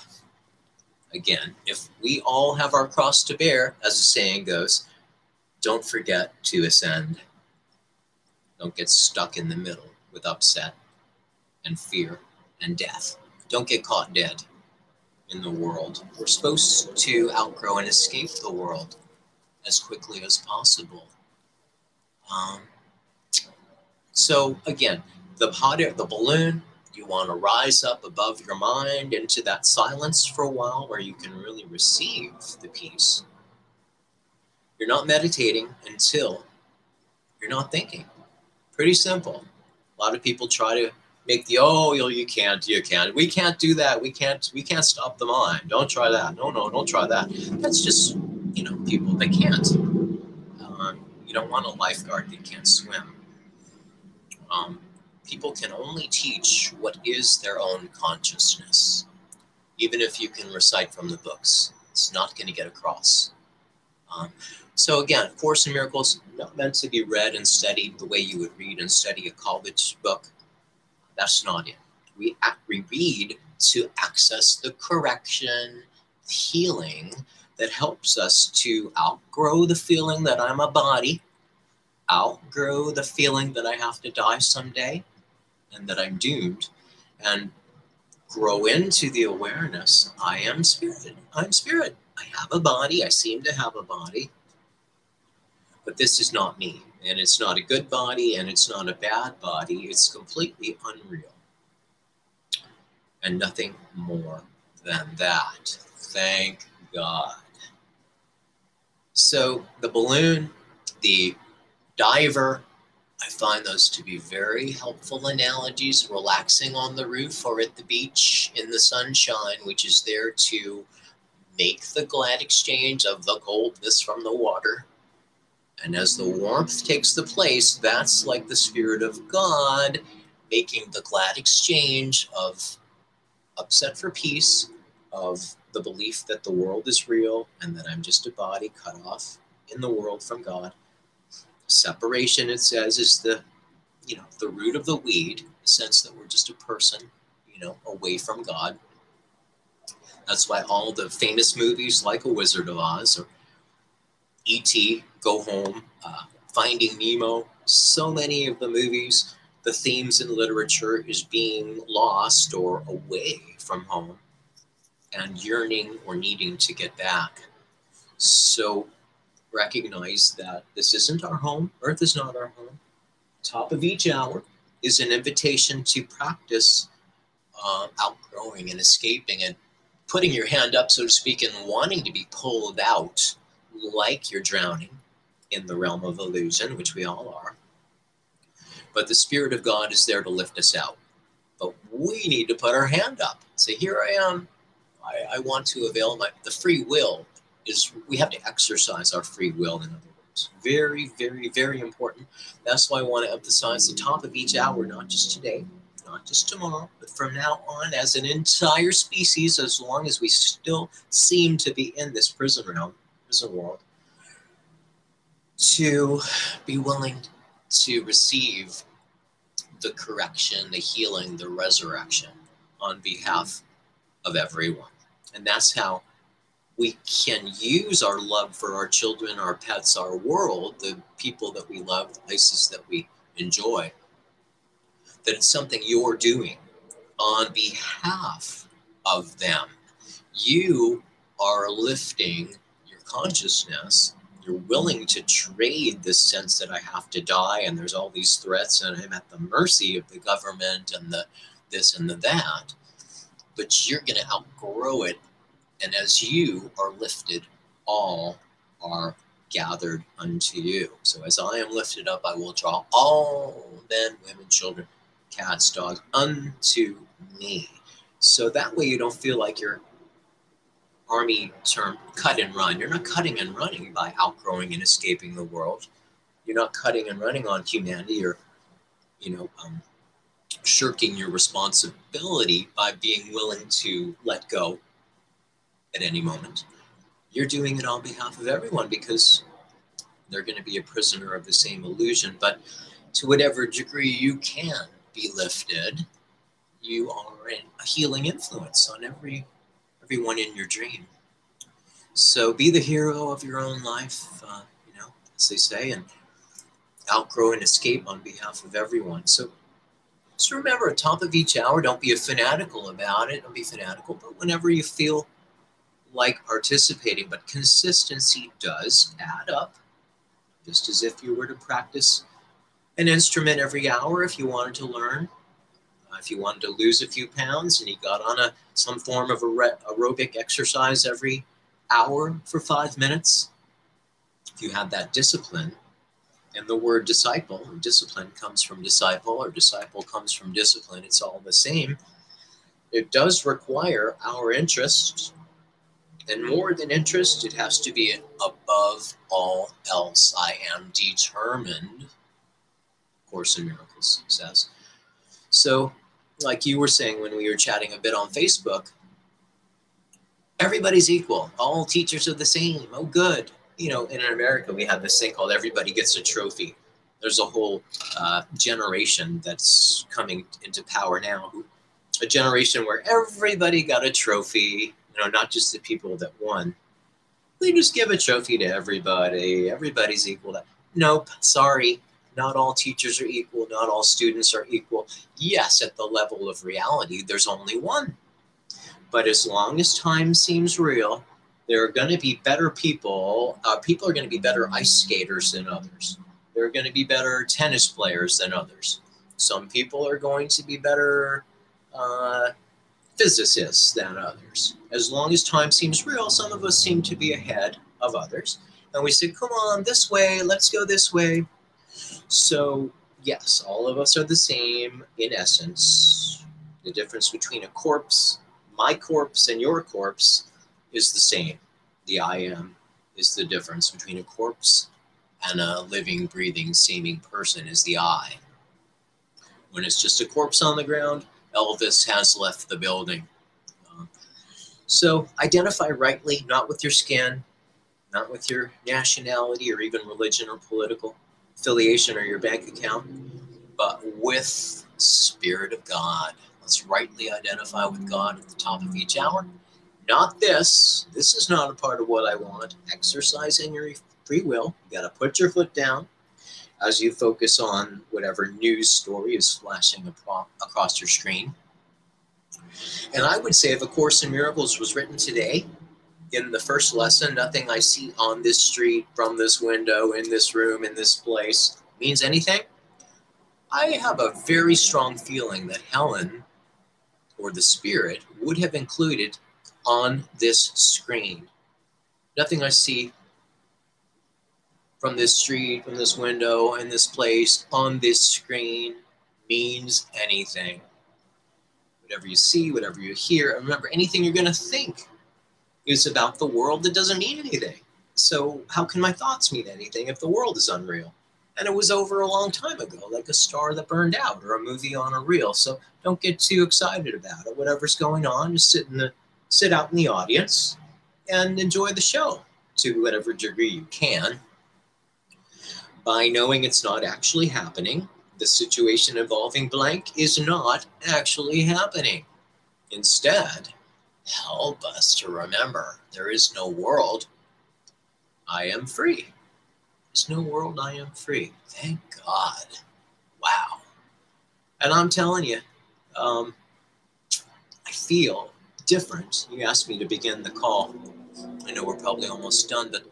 Again, if we all have our cross to bear, as the saying goes, don't forget to ascend. Don't get stuck in the middle with upset and fear and death. Don't get caught dead in the world. We're supposed to outgrow and escape the world as quickly as possible. Um, so again, the hot air, the balloon, you want to rise up above your mind into that silence for a while where you can really receive the peace. You're not meditating until you're not thinking. Pretty simple. A lot of people try to make the oh you you can't you can't. We can't do that. We can't we can't stop the mind. Don't try that. No no don't try that. That's just you know people they can't. Um, you don't want a lifeguard that can't swim. Um, people can only teach what is their own consciousness even if you can recite from the books. It's not going to get across. Um, so again, Course in Miracles not meant to be read and studied the way you would read and study a college book. That's not it. We, we read to access the correction, healing that helps us to outgrow the feeling that I'm a body, outgrow the feeling that I have to die someday and that I'm doomed, and grow into the awareness I am spirit. I'm spirit. I have a body. I seem to have a body. But this is not me. And it's not a good body and it's not a bad body. It's completely unreal. And nothing more than that. Thank God. So the balloon, the diver, I find those to be very helpful analogies. Relaxing on the roof or at the beach in the sunshine, which is there to make the glad exchange of the coldness from the water. And as the warmth takes the place, that's like the Spirit of God making the glad exchange of upset for peace, of the belief that the world is real and that I'm just a body cut off in the world from God Separation, it says, is the you know the root of the weed, the sense that we're just a person, you know, away from God. That's why all the famous movies like A Wizard of Oz or E.T., Go Home, uh, Finding Nemo, so many of the movies, the themes in literature is being lost or away from home and yearning or needing to get back. So recognize that this isn't our home, Earth is not our home. Top of each hour is an invitation to practice uh, outgrowing and escaping and putting your hand up, so to speak, and wanting to be pulled out like you're drowning in the realm of illusion, which we all are. But the Spirit of God is there to lift us out. But we need to put our hand up. Say, here I am. I, I want to avail my the free will is we have to exercise our free will, in other words. Very, very, very important. That's why I want to emphasize the top of each hour, not just today, not just tomorrow, but from now on, as an entire species, as long as we still seem to be in this prison realm, prison world, to be willing to receive the correction, the healing, the resurrection on behalf of everyone. And that's how we can use our love for our children, our pets, our world, the people that we love, the places that we enjoy, that it's something you're doing on behalf of them. You are lifting consciousness. You're willing to trade this sense that I have to die and there's all these threats and I'm at the mercy of the government and the this and the that. But you're going to outgrow it and as you are lifted, all are gathered unto you. So as I am lifted up, I will draw all men, women, children, cats, dogs unto me. So that way you don't feel like you're army term cut and run. You're not cutting and running by outgrowing and escaping the world. You're not cutting and running on humanity or, you know, um, shirking your responsibility by being willing to let go at any moment. You're doing it on behalf of everyone because they're going to be a prisoner of the same illusion. But to whatever degree you can be lifted, you are a healing influence on every everyone in your dream. So be the hero of your own life, uh, you know, as they say, and outgrow and escape on behalf of everyone. So just remember, at top of each hour, don't be a fanatical about it. Don't be fanatical, but whenever you feel like participating, but consistency does add up, just as if you were to practice an instrument every hour if you wanted to learn. If you wanted to lose a few pounds and you got on a some form of aerobic exercise every hour for five minutes, if you had that discipline, and the word disciple, discipline comes from disciple, or disciple comes from discipline, it's all the same. It does require our interest and more than interest, it has to be above all else. I am determined, Course in Miracles says. So, like you were saying when we were chatting a bit on Facebook, everybody's equal. All teachers are the same. Oh, good. You know, in America, we have this thing called everybody gets a trophy. There's a whole uh, generation that's coming into power now, a generation where everybody got a trophy, you know, not just the people that won. They just give a trophy to everybody. Everybody's equal. To, nope, sorry. Not all teachers are equal. Not all students are equal. Yes, at the level of reality, there's only one but as long as time seems real, there are going to be better people. Uh, people are going to be better ice skaters than others. There are going to be better tennis players than others. Some people are going to be better uh, physicists than others. As long as time seems real, some of us seem to be ahead of others. And we say, come on, this way, let's go this way. So, yes, all of us are the same in essence. The difference between a corpse my corpse and your corpse is the same. The I am is the difference between a corpse and a living, breathing, seeming person is the I. When it's just a corpse on the ground, Elvis has left the building. Uh, so identify rightly, not with your skin, not with your nationality or even religion or political affiliation or your bank account, but with Spirit of God. Let's rightly identify with God at the top of each hour. Not this. This is not a part of what I want. Exercising your free will. You got to put your foot down as you focus on whatever news story is flashing across your screen. And I would say if A Course in Miracles was written today, in the first lesson, nothing I see on this street, from this window, in this room, in this place means anything. I have a very strong feeling that Helen or the spirit would have included on this screen. Nothing I see from this street, from this window, in this place, on this screen means anything. Whatever you see, whatever you hear, remember anything you're going to think is about the world that doesn't mean anything. So, how can my thoughts mean anything if the world is unreal? and it was over a long time ago, like a star that burned out or a movie on a reel. So don't get too excited about it. Whatever's going on, just sit in the sit out in the audience and enjoy the show to whatever degree you can. By knowing it's not actually happening, the situation involving blank is not actually happening. Instead, help us to remember there is no world. I am free There's no world, I am free. Thank God. Wow. And I'm telling you, um, I feel different. You asked me to begin the call. I know we're probably almost done, but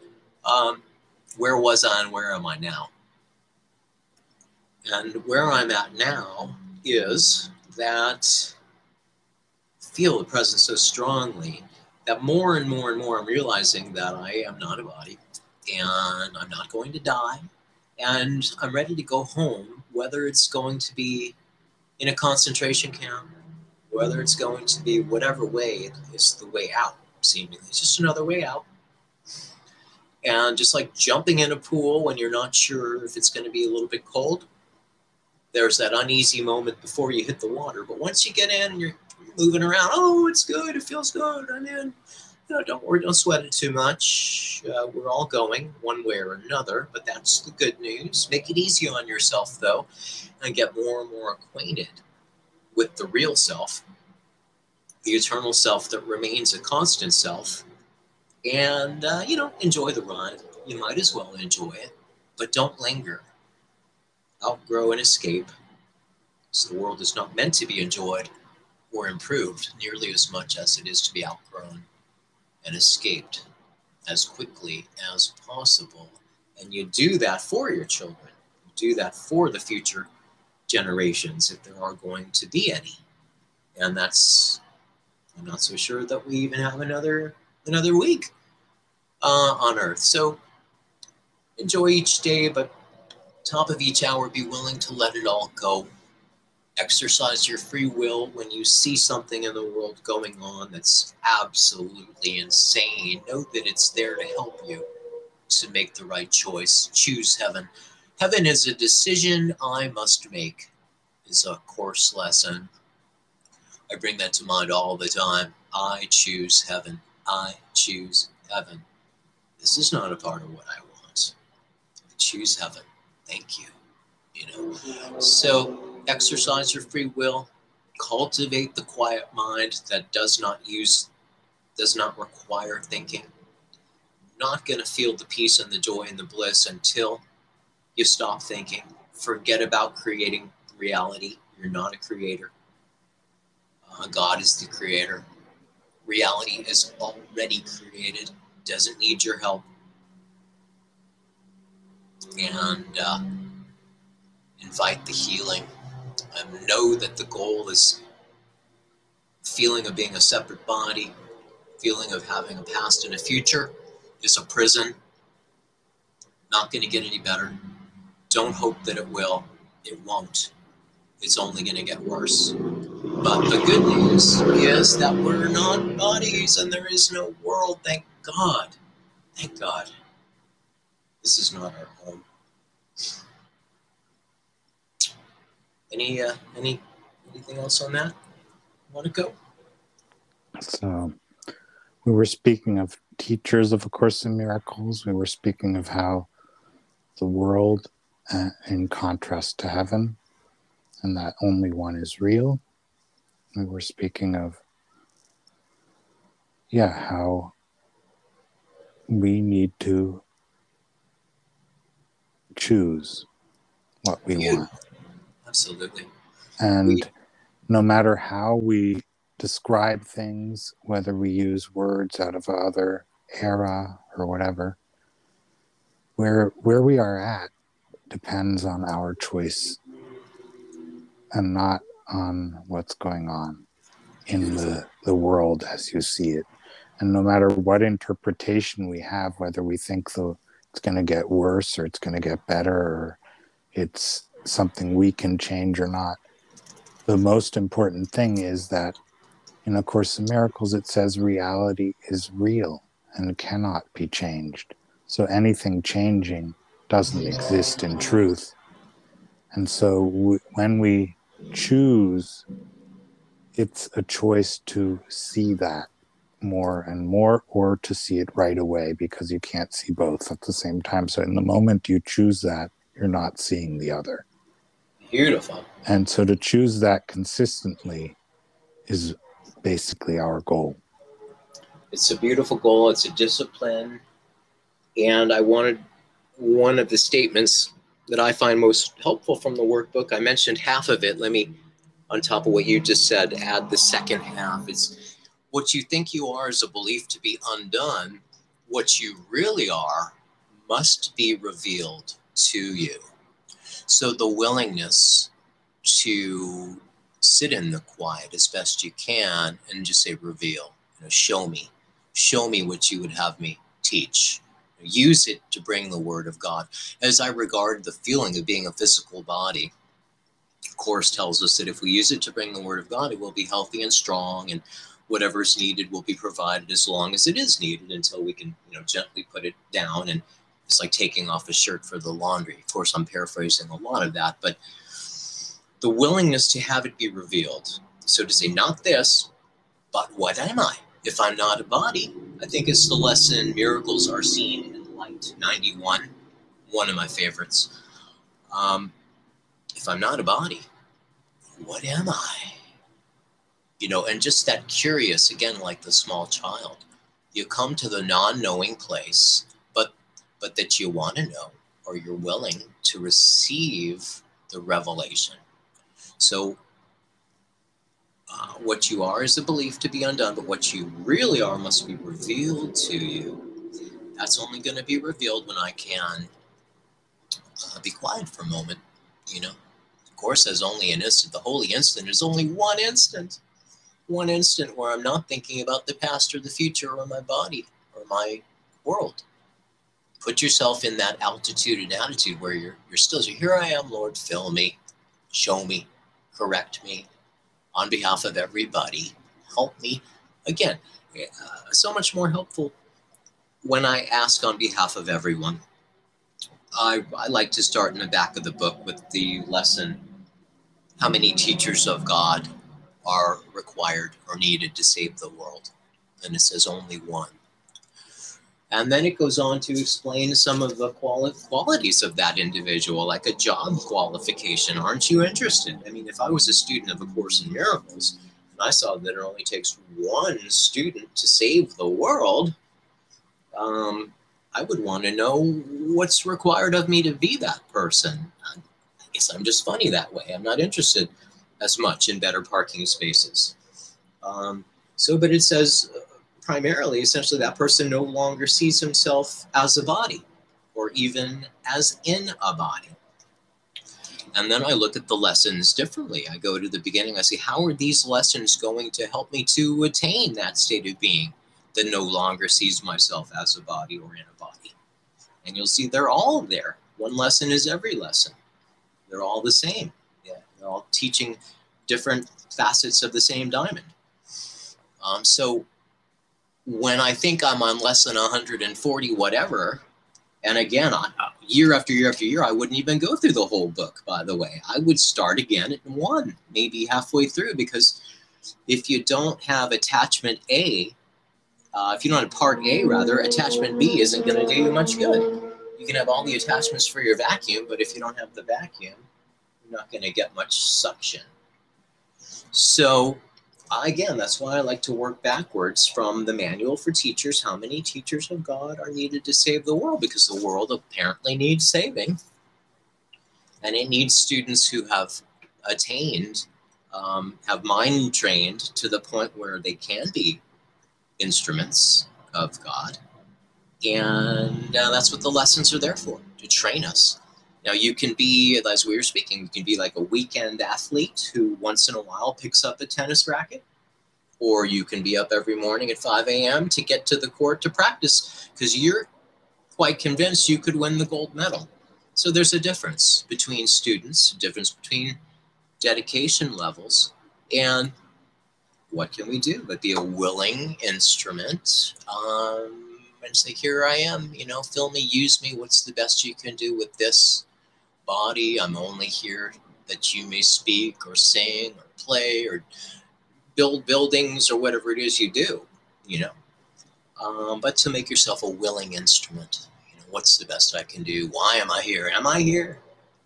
um, where was I and where am I now? And where I'm at now is that feel the presence so strongly that more and more and more I'm realizing that I am not a body and I'm not going to die, and I'm ready to go home, whether it's going to be in a concentration camp, whether it's going to be whatever way is the way out, seemingly. It's just another way out. And just like jumping in a pool when you're not sure if it's going to be a little bit cold, there's that uneasy moment before you hit the water. But once you get in you're moving around, oh, it's good, it feels good, I'm in no, don't worry, don't sweat it too much. Uh, we're all going one way or another, but that's the good news. Make it easy on yourself, though, and get more and more acquainted with the real self, the eternal self that remains a constant self. And, uh, you know, enjoy the ride. You might as well enjoy it, but don't linger. Outgrow and escape. So the world is not meant to be enjoyed or improved nearly as much as it is to be outgrown and escaped as quickly as possible. And you do that for your children. You do that for the future generations if there are going to be any. And that's I'm not so sure that we even have another another week uh, on Earth. So enjoy each day, but top of each hour, be willing to let it all go exercise your free will when you see something in the world going on that's absolutely insane. Know that it's there to help you to make the right choice. Choose heaven. Heaven is a decision I must make, is a course lesson. I bring that to mind all the time. I choose heaven. I choose heaven. This is not a part of what I want. I choose heaven. Thank you. You know. So exercise your free will, cultivate the quiet mind that does not use does not require thinking. Not going to feel the peace and the joy and the bliss until you stop thinking. Forget about creating reality. You're not a creator. Uh, God is the creator. Reality is already created, doesn't need your help. And uh, invite the healing. And know that the goal is feeling of being a separate body, feeling of having a past and a future is a prison. Not going to get any better. Don't hope that it will. It won't. It's only going to get worse. But the good news is that we're not bodies and there is no world. Thank God. Thank God. This is not our home. Any uh, any anything else on that? Want to go? So we were speaking of teachers of A Course in Miracles. We were speaking of how the world, uh, in contrast to heaven, and that only one is real. We were speaking of, yeah, how we need to choose what we want. Absolutely. And We- no matter how we describe things, whether we use words out of other era or whatever, where where we are at depends on our choice and not on what's going on in the, the world as you see it. And no matter what interpretation we have, whether we think the it's going to get worse or it's going to get better or it's something we can change or not, the most important thing is that in A Course in Miracles, it says reality is real and cannot be changed. So anything changing doesn't exist in truth. And so w- when we choose, it's a choice to see that more and more or to see it right away because you can't see both at the same time. So in the moment you choose that, you're not seeing the other. Beautiful. And so to choose that consistently is basically our goal. It's a beautiful goal. It's a discipline. And I wanted one of the statements that I find most helpful from the workbook. I mentioned half of it. Let me, on top of what you just said, add the second half. It's what you think you are is a belief to be undone. What you really are must be revealed to you. So the willingness to sit in the quiet as best you can and just say, reveal, you know, show me, show me what you would have me teach. Use it to bring the word of God. As I regard the feeling of being a physical body, Course tells us that if we use it to bring the word of God, it will be healthy and strong, and whatever is needed will be provided as long as it is needed until we can, you know, gently put it down. And it's like taking off a shirt for the laundry. Of course, I'm paraphrasing a lot of that, but the willingness to have it be revealed. So to say, not this, but what am I? If I'm not a body, I think it's the lesson miracles are seen in light 91, one of my favorites. Um, if I'm not a body, what am I? You know, and just that curious, again, like the small child. You come to the non knowing place, but that you want to know or you're willing to receive the revelation. So uh, what you are is a belief to be undone, but what you really are must be revealed to you. That's only going to be revealed when I can uh, be quiet for a moment. You know, of course, there's only an instant. The holy instant is only one instant. One instant where I'm not thinking about the past or the future or my body or my world. Put yourself in that altitude and attitude where you're you're still here. I am, Lord. Fill me, show me, correct me, on behalf of everybody. Help me. Again, uh, so much more helpful when I ask on behalf of everyone. I, I like to start in the back of the book with the lesson How many teachers of God are required or needed to save the world? and it says only one. And then it goes on to explain some of the quali- qualities of that individual, like a job qualification. Aren't you interested? I mean, if I was a student of A Course in Miracles and I saw that it only takes one student to save the world, um, I would want to know what's required of me to be that person. I guess I'm just funny that way. I'm not interested as much in better parking spaces. Um, so, but it says primarily, essentially, that person no longer sees himself as a body or even as in a body. And then I look at the lessons differently. I go to the beginning, I see how are these lessons going to help me to attain that state of being that no longer sees myself as a body or in a body. And you'll see they're all there. One lesson is every lesson. They're all the same. Yeah, they're all teaching different facets of the same diamond. Um, so when I think I'm on less than 140, whatever, and again, I, year after year after year, I wouldn't even go through the whole book, by the way. I would start again at one, maybe halfway through, because if you don't have attachment A, uh, if you don't have part A, rather, attachment B isn't going to do you much good. You can have all the attachments for your vacuum, but if you don't have the vacuum, you're not going to get much suction. So again, that's why I like to work backwards from the manual for teachers. How many teachers of God are needed to save the world? Because the world apparently needs saving. And it needs students who have attained, um, have mind trained to the point where they can be instruments of God. And uh, that's what the lessons are there for, to train us. Now, you can be, as we were speaking, you can be like a weekend athlete who once in a while picks up a tennis racket, or you can be up every morning at 5 a.m. to get to the court to practice because you're quite convinced you could win the gold medal. So there's a difference between students, a difference between dedication levels, and what can we do but be a willing instrument um, and say, here I am, you know, fill me, use me. What's the best you can do with this? Body. I'm only here that you may speak or sing or play or build buildings or whatever it is you do, you know. Um, but to make yourself a willing instrument. You know, what's the best I can do? Why am I here? Am I here?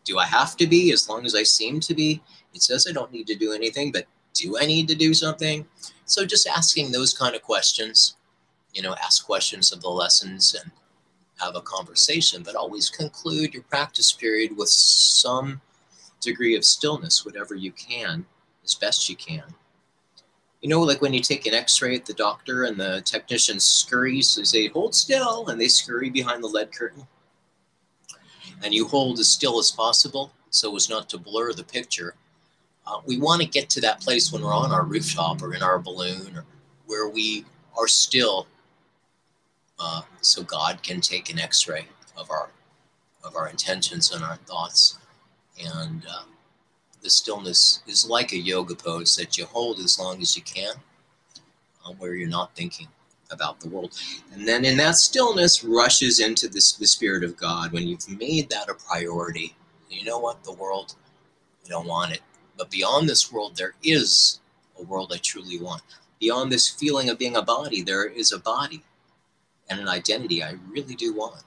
Do I have to be as long as I seem to be? It says I don't need to do anything, but do I need to do something? So just asking those kind of questions, you know, ask questions of the lessons and have a conversation, but always conclude your practice period with some degree of stillness, whatever you can, as best you can. You know, like when you take an x ray at the doctor and the technician scurries, they say, hold still, and they scurry behind the lead curtain. And you hold as still as possible so as not to blur the picture. Uh, we want to get to that place when we're on our rooftop or in our balloon or where we are still uh, so God can take an X-ray of our of our intentions and our thoughts, and uh, the stillness is like a yoga pose that you hold as long as you can, uh, where you're not thinking about the world, and then in that stillness rushes into this the spirit of God when you've made that a priority. You know what? The world, I don't want it, but beyond this world, there is a world I truly want. Beyond this feeling of being a body, there is a body and an identity I really do want.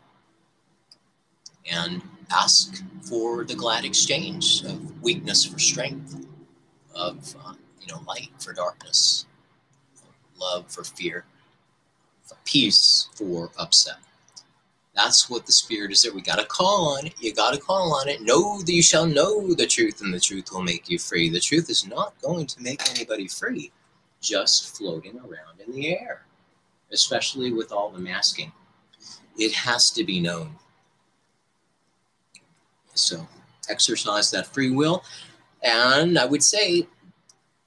And ask for the glad exchange of weakness for strength, of uh, you know light for darkness, love for fear, for peace for upset. That's what the spirit is there. We got to call on it. You got to call on it. Know that you shall know the truth, and the truth will make you free. The truth is not going to make anybody free, just floating around in the air especially with all the masking. It has to be known. So exercise that free will. And I would say,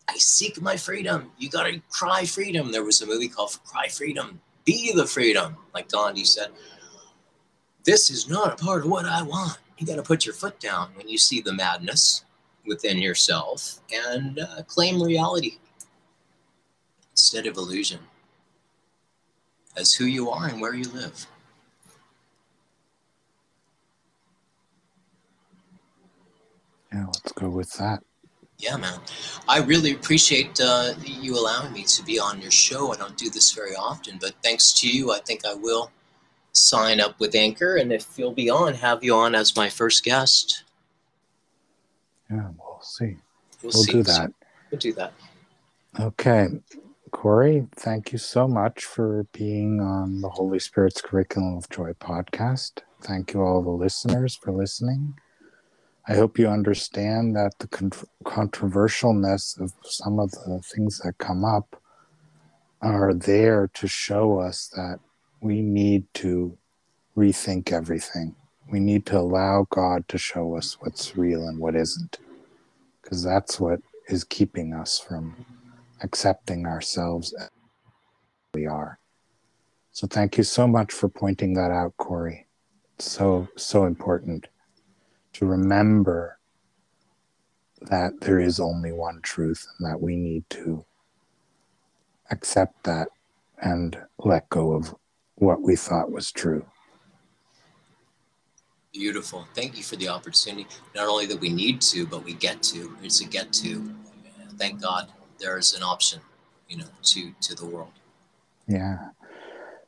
I seek my freedom. You got to cry freedom. There was a movie called Cry Freedom. Be the freedom, like Gandhi said. This is not a part of what I want. You got to put your foot down when you see the madness within yourself and uh, claim reality instead of illusion as who you are and where you live. Yeah, let's go with that. Yeah, man. I really appreciate uh, you allowing me to be on your show. I don't do this very often, but thanks to you, I think I will sign up with Anchor. And if you'll be on, have you on as my first guest. Yeah, we'll see. We'll, We'll see. do that. We'll do that. Okay. Corey, thank you so much for being on the Holy Spirit's Curriculum of Joy podcast. Thank you, all the listeners, for listening. I hope you understand that the con- controversialness of some of the things that come up are there to show us that we need to rethink everything. We need to allow God to show us what's real and what isn't, because that's what is keeping us from accepting ourselves as we are. So thank you so much for pointing that out, Corey. It's So, so important to remember that there is only one truth and that we need to accept that and let go of what we thought was true. Beautiful. Thank you for the opportunity. Not only that we need to, but we get to. It's a get to. Thank God there is an option, you know, to to the world. Yeah.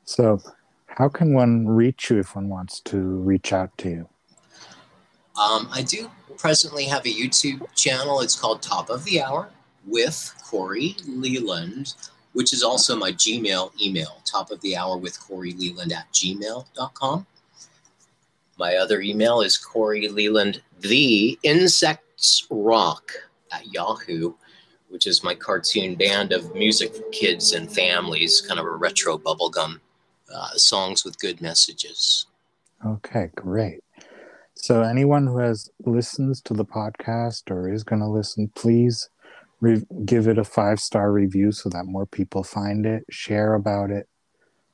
So, how can one reach you if one wants to reach out to you? Um, I do presently have a YouTube channel. It's called Top of the Hour with Corey Leland, which is also my Gmail email, top of the hour with Corey Leland at gmail.com. My other email is Corey Leland, the insects rock at Yahoo, which is my cartoon band of music for kids and families, kind of a retro bubblegum uh, songs with good messages. Okay, great. So, anyone who has listens to the podcast or is going to listen, please re- give it a five star review so that more people find it. Share about it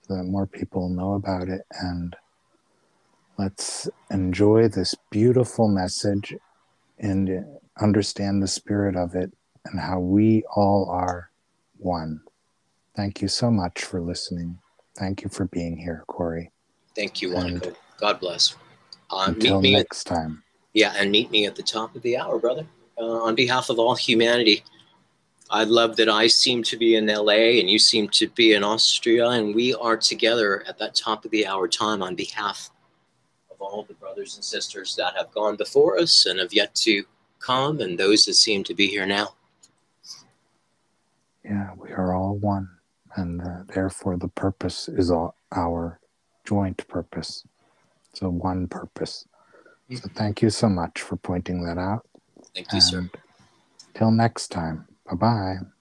so that more people know about it, and let's enjoy this beautiful message and understand the spirit of it and how we all are one. Thank you so much for listening. Thank you for being here, Corey. Thank you, And- God bless. Uh, Until meet me, next time. yeah, and meet me at the top of the hour, brother. Uh, on behalf of all humanity, I love that I seem to be in LA and you seem to be in Austria, and we are together at that top of the hour time on behalf of all the brothers and sisters that have gone before us and have yet to come, and those that seem to be here now. Yeah, we are all one, and uh, therefore the purpose is all our joint purpose. So, one purpose. So, thank you so much for pointing that out. Thank you, sir. Till next time, bye bye.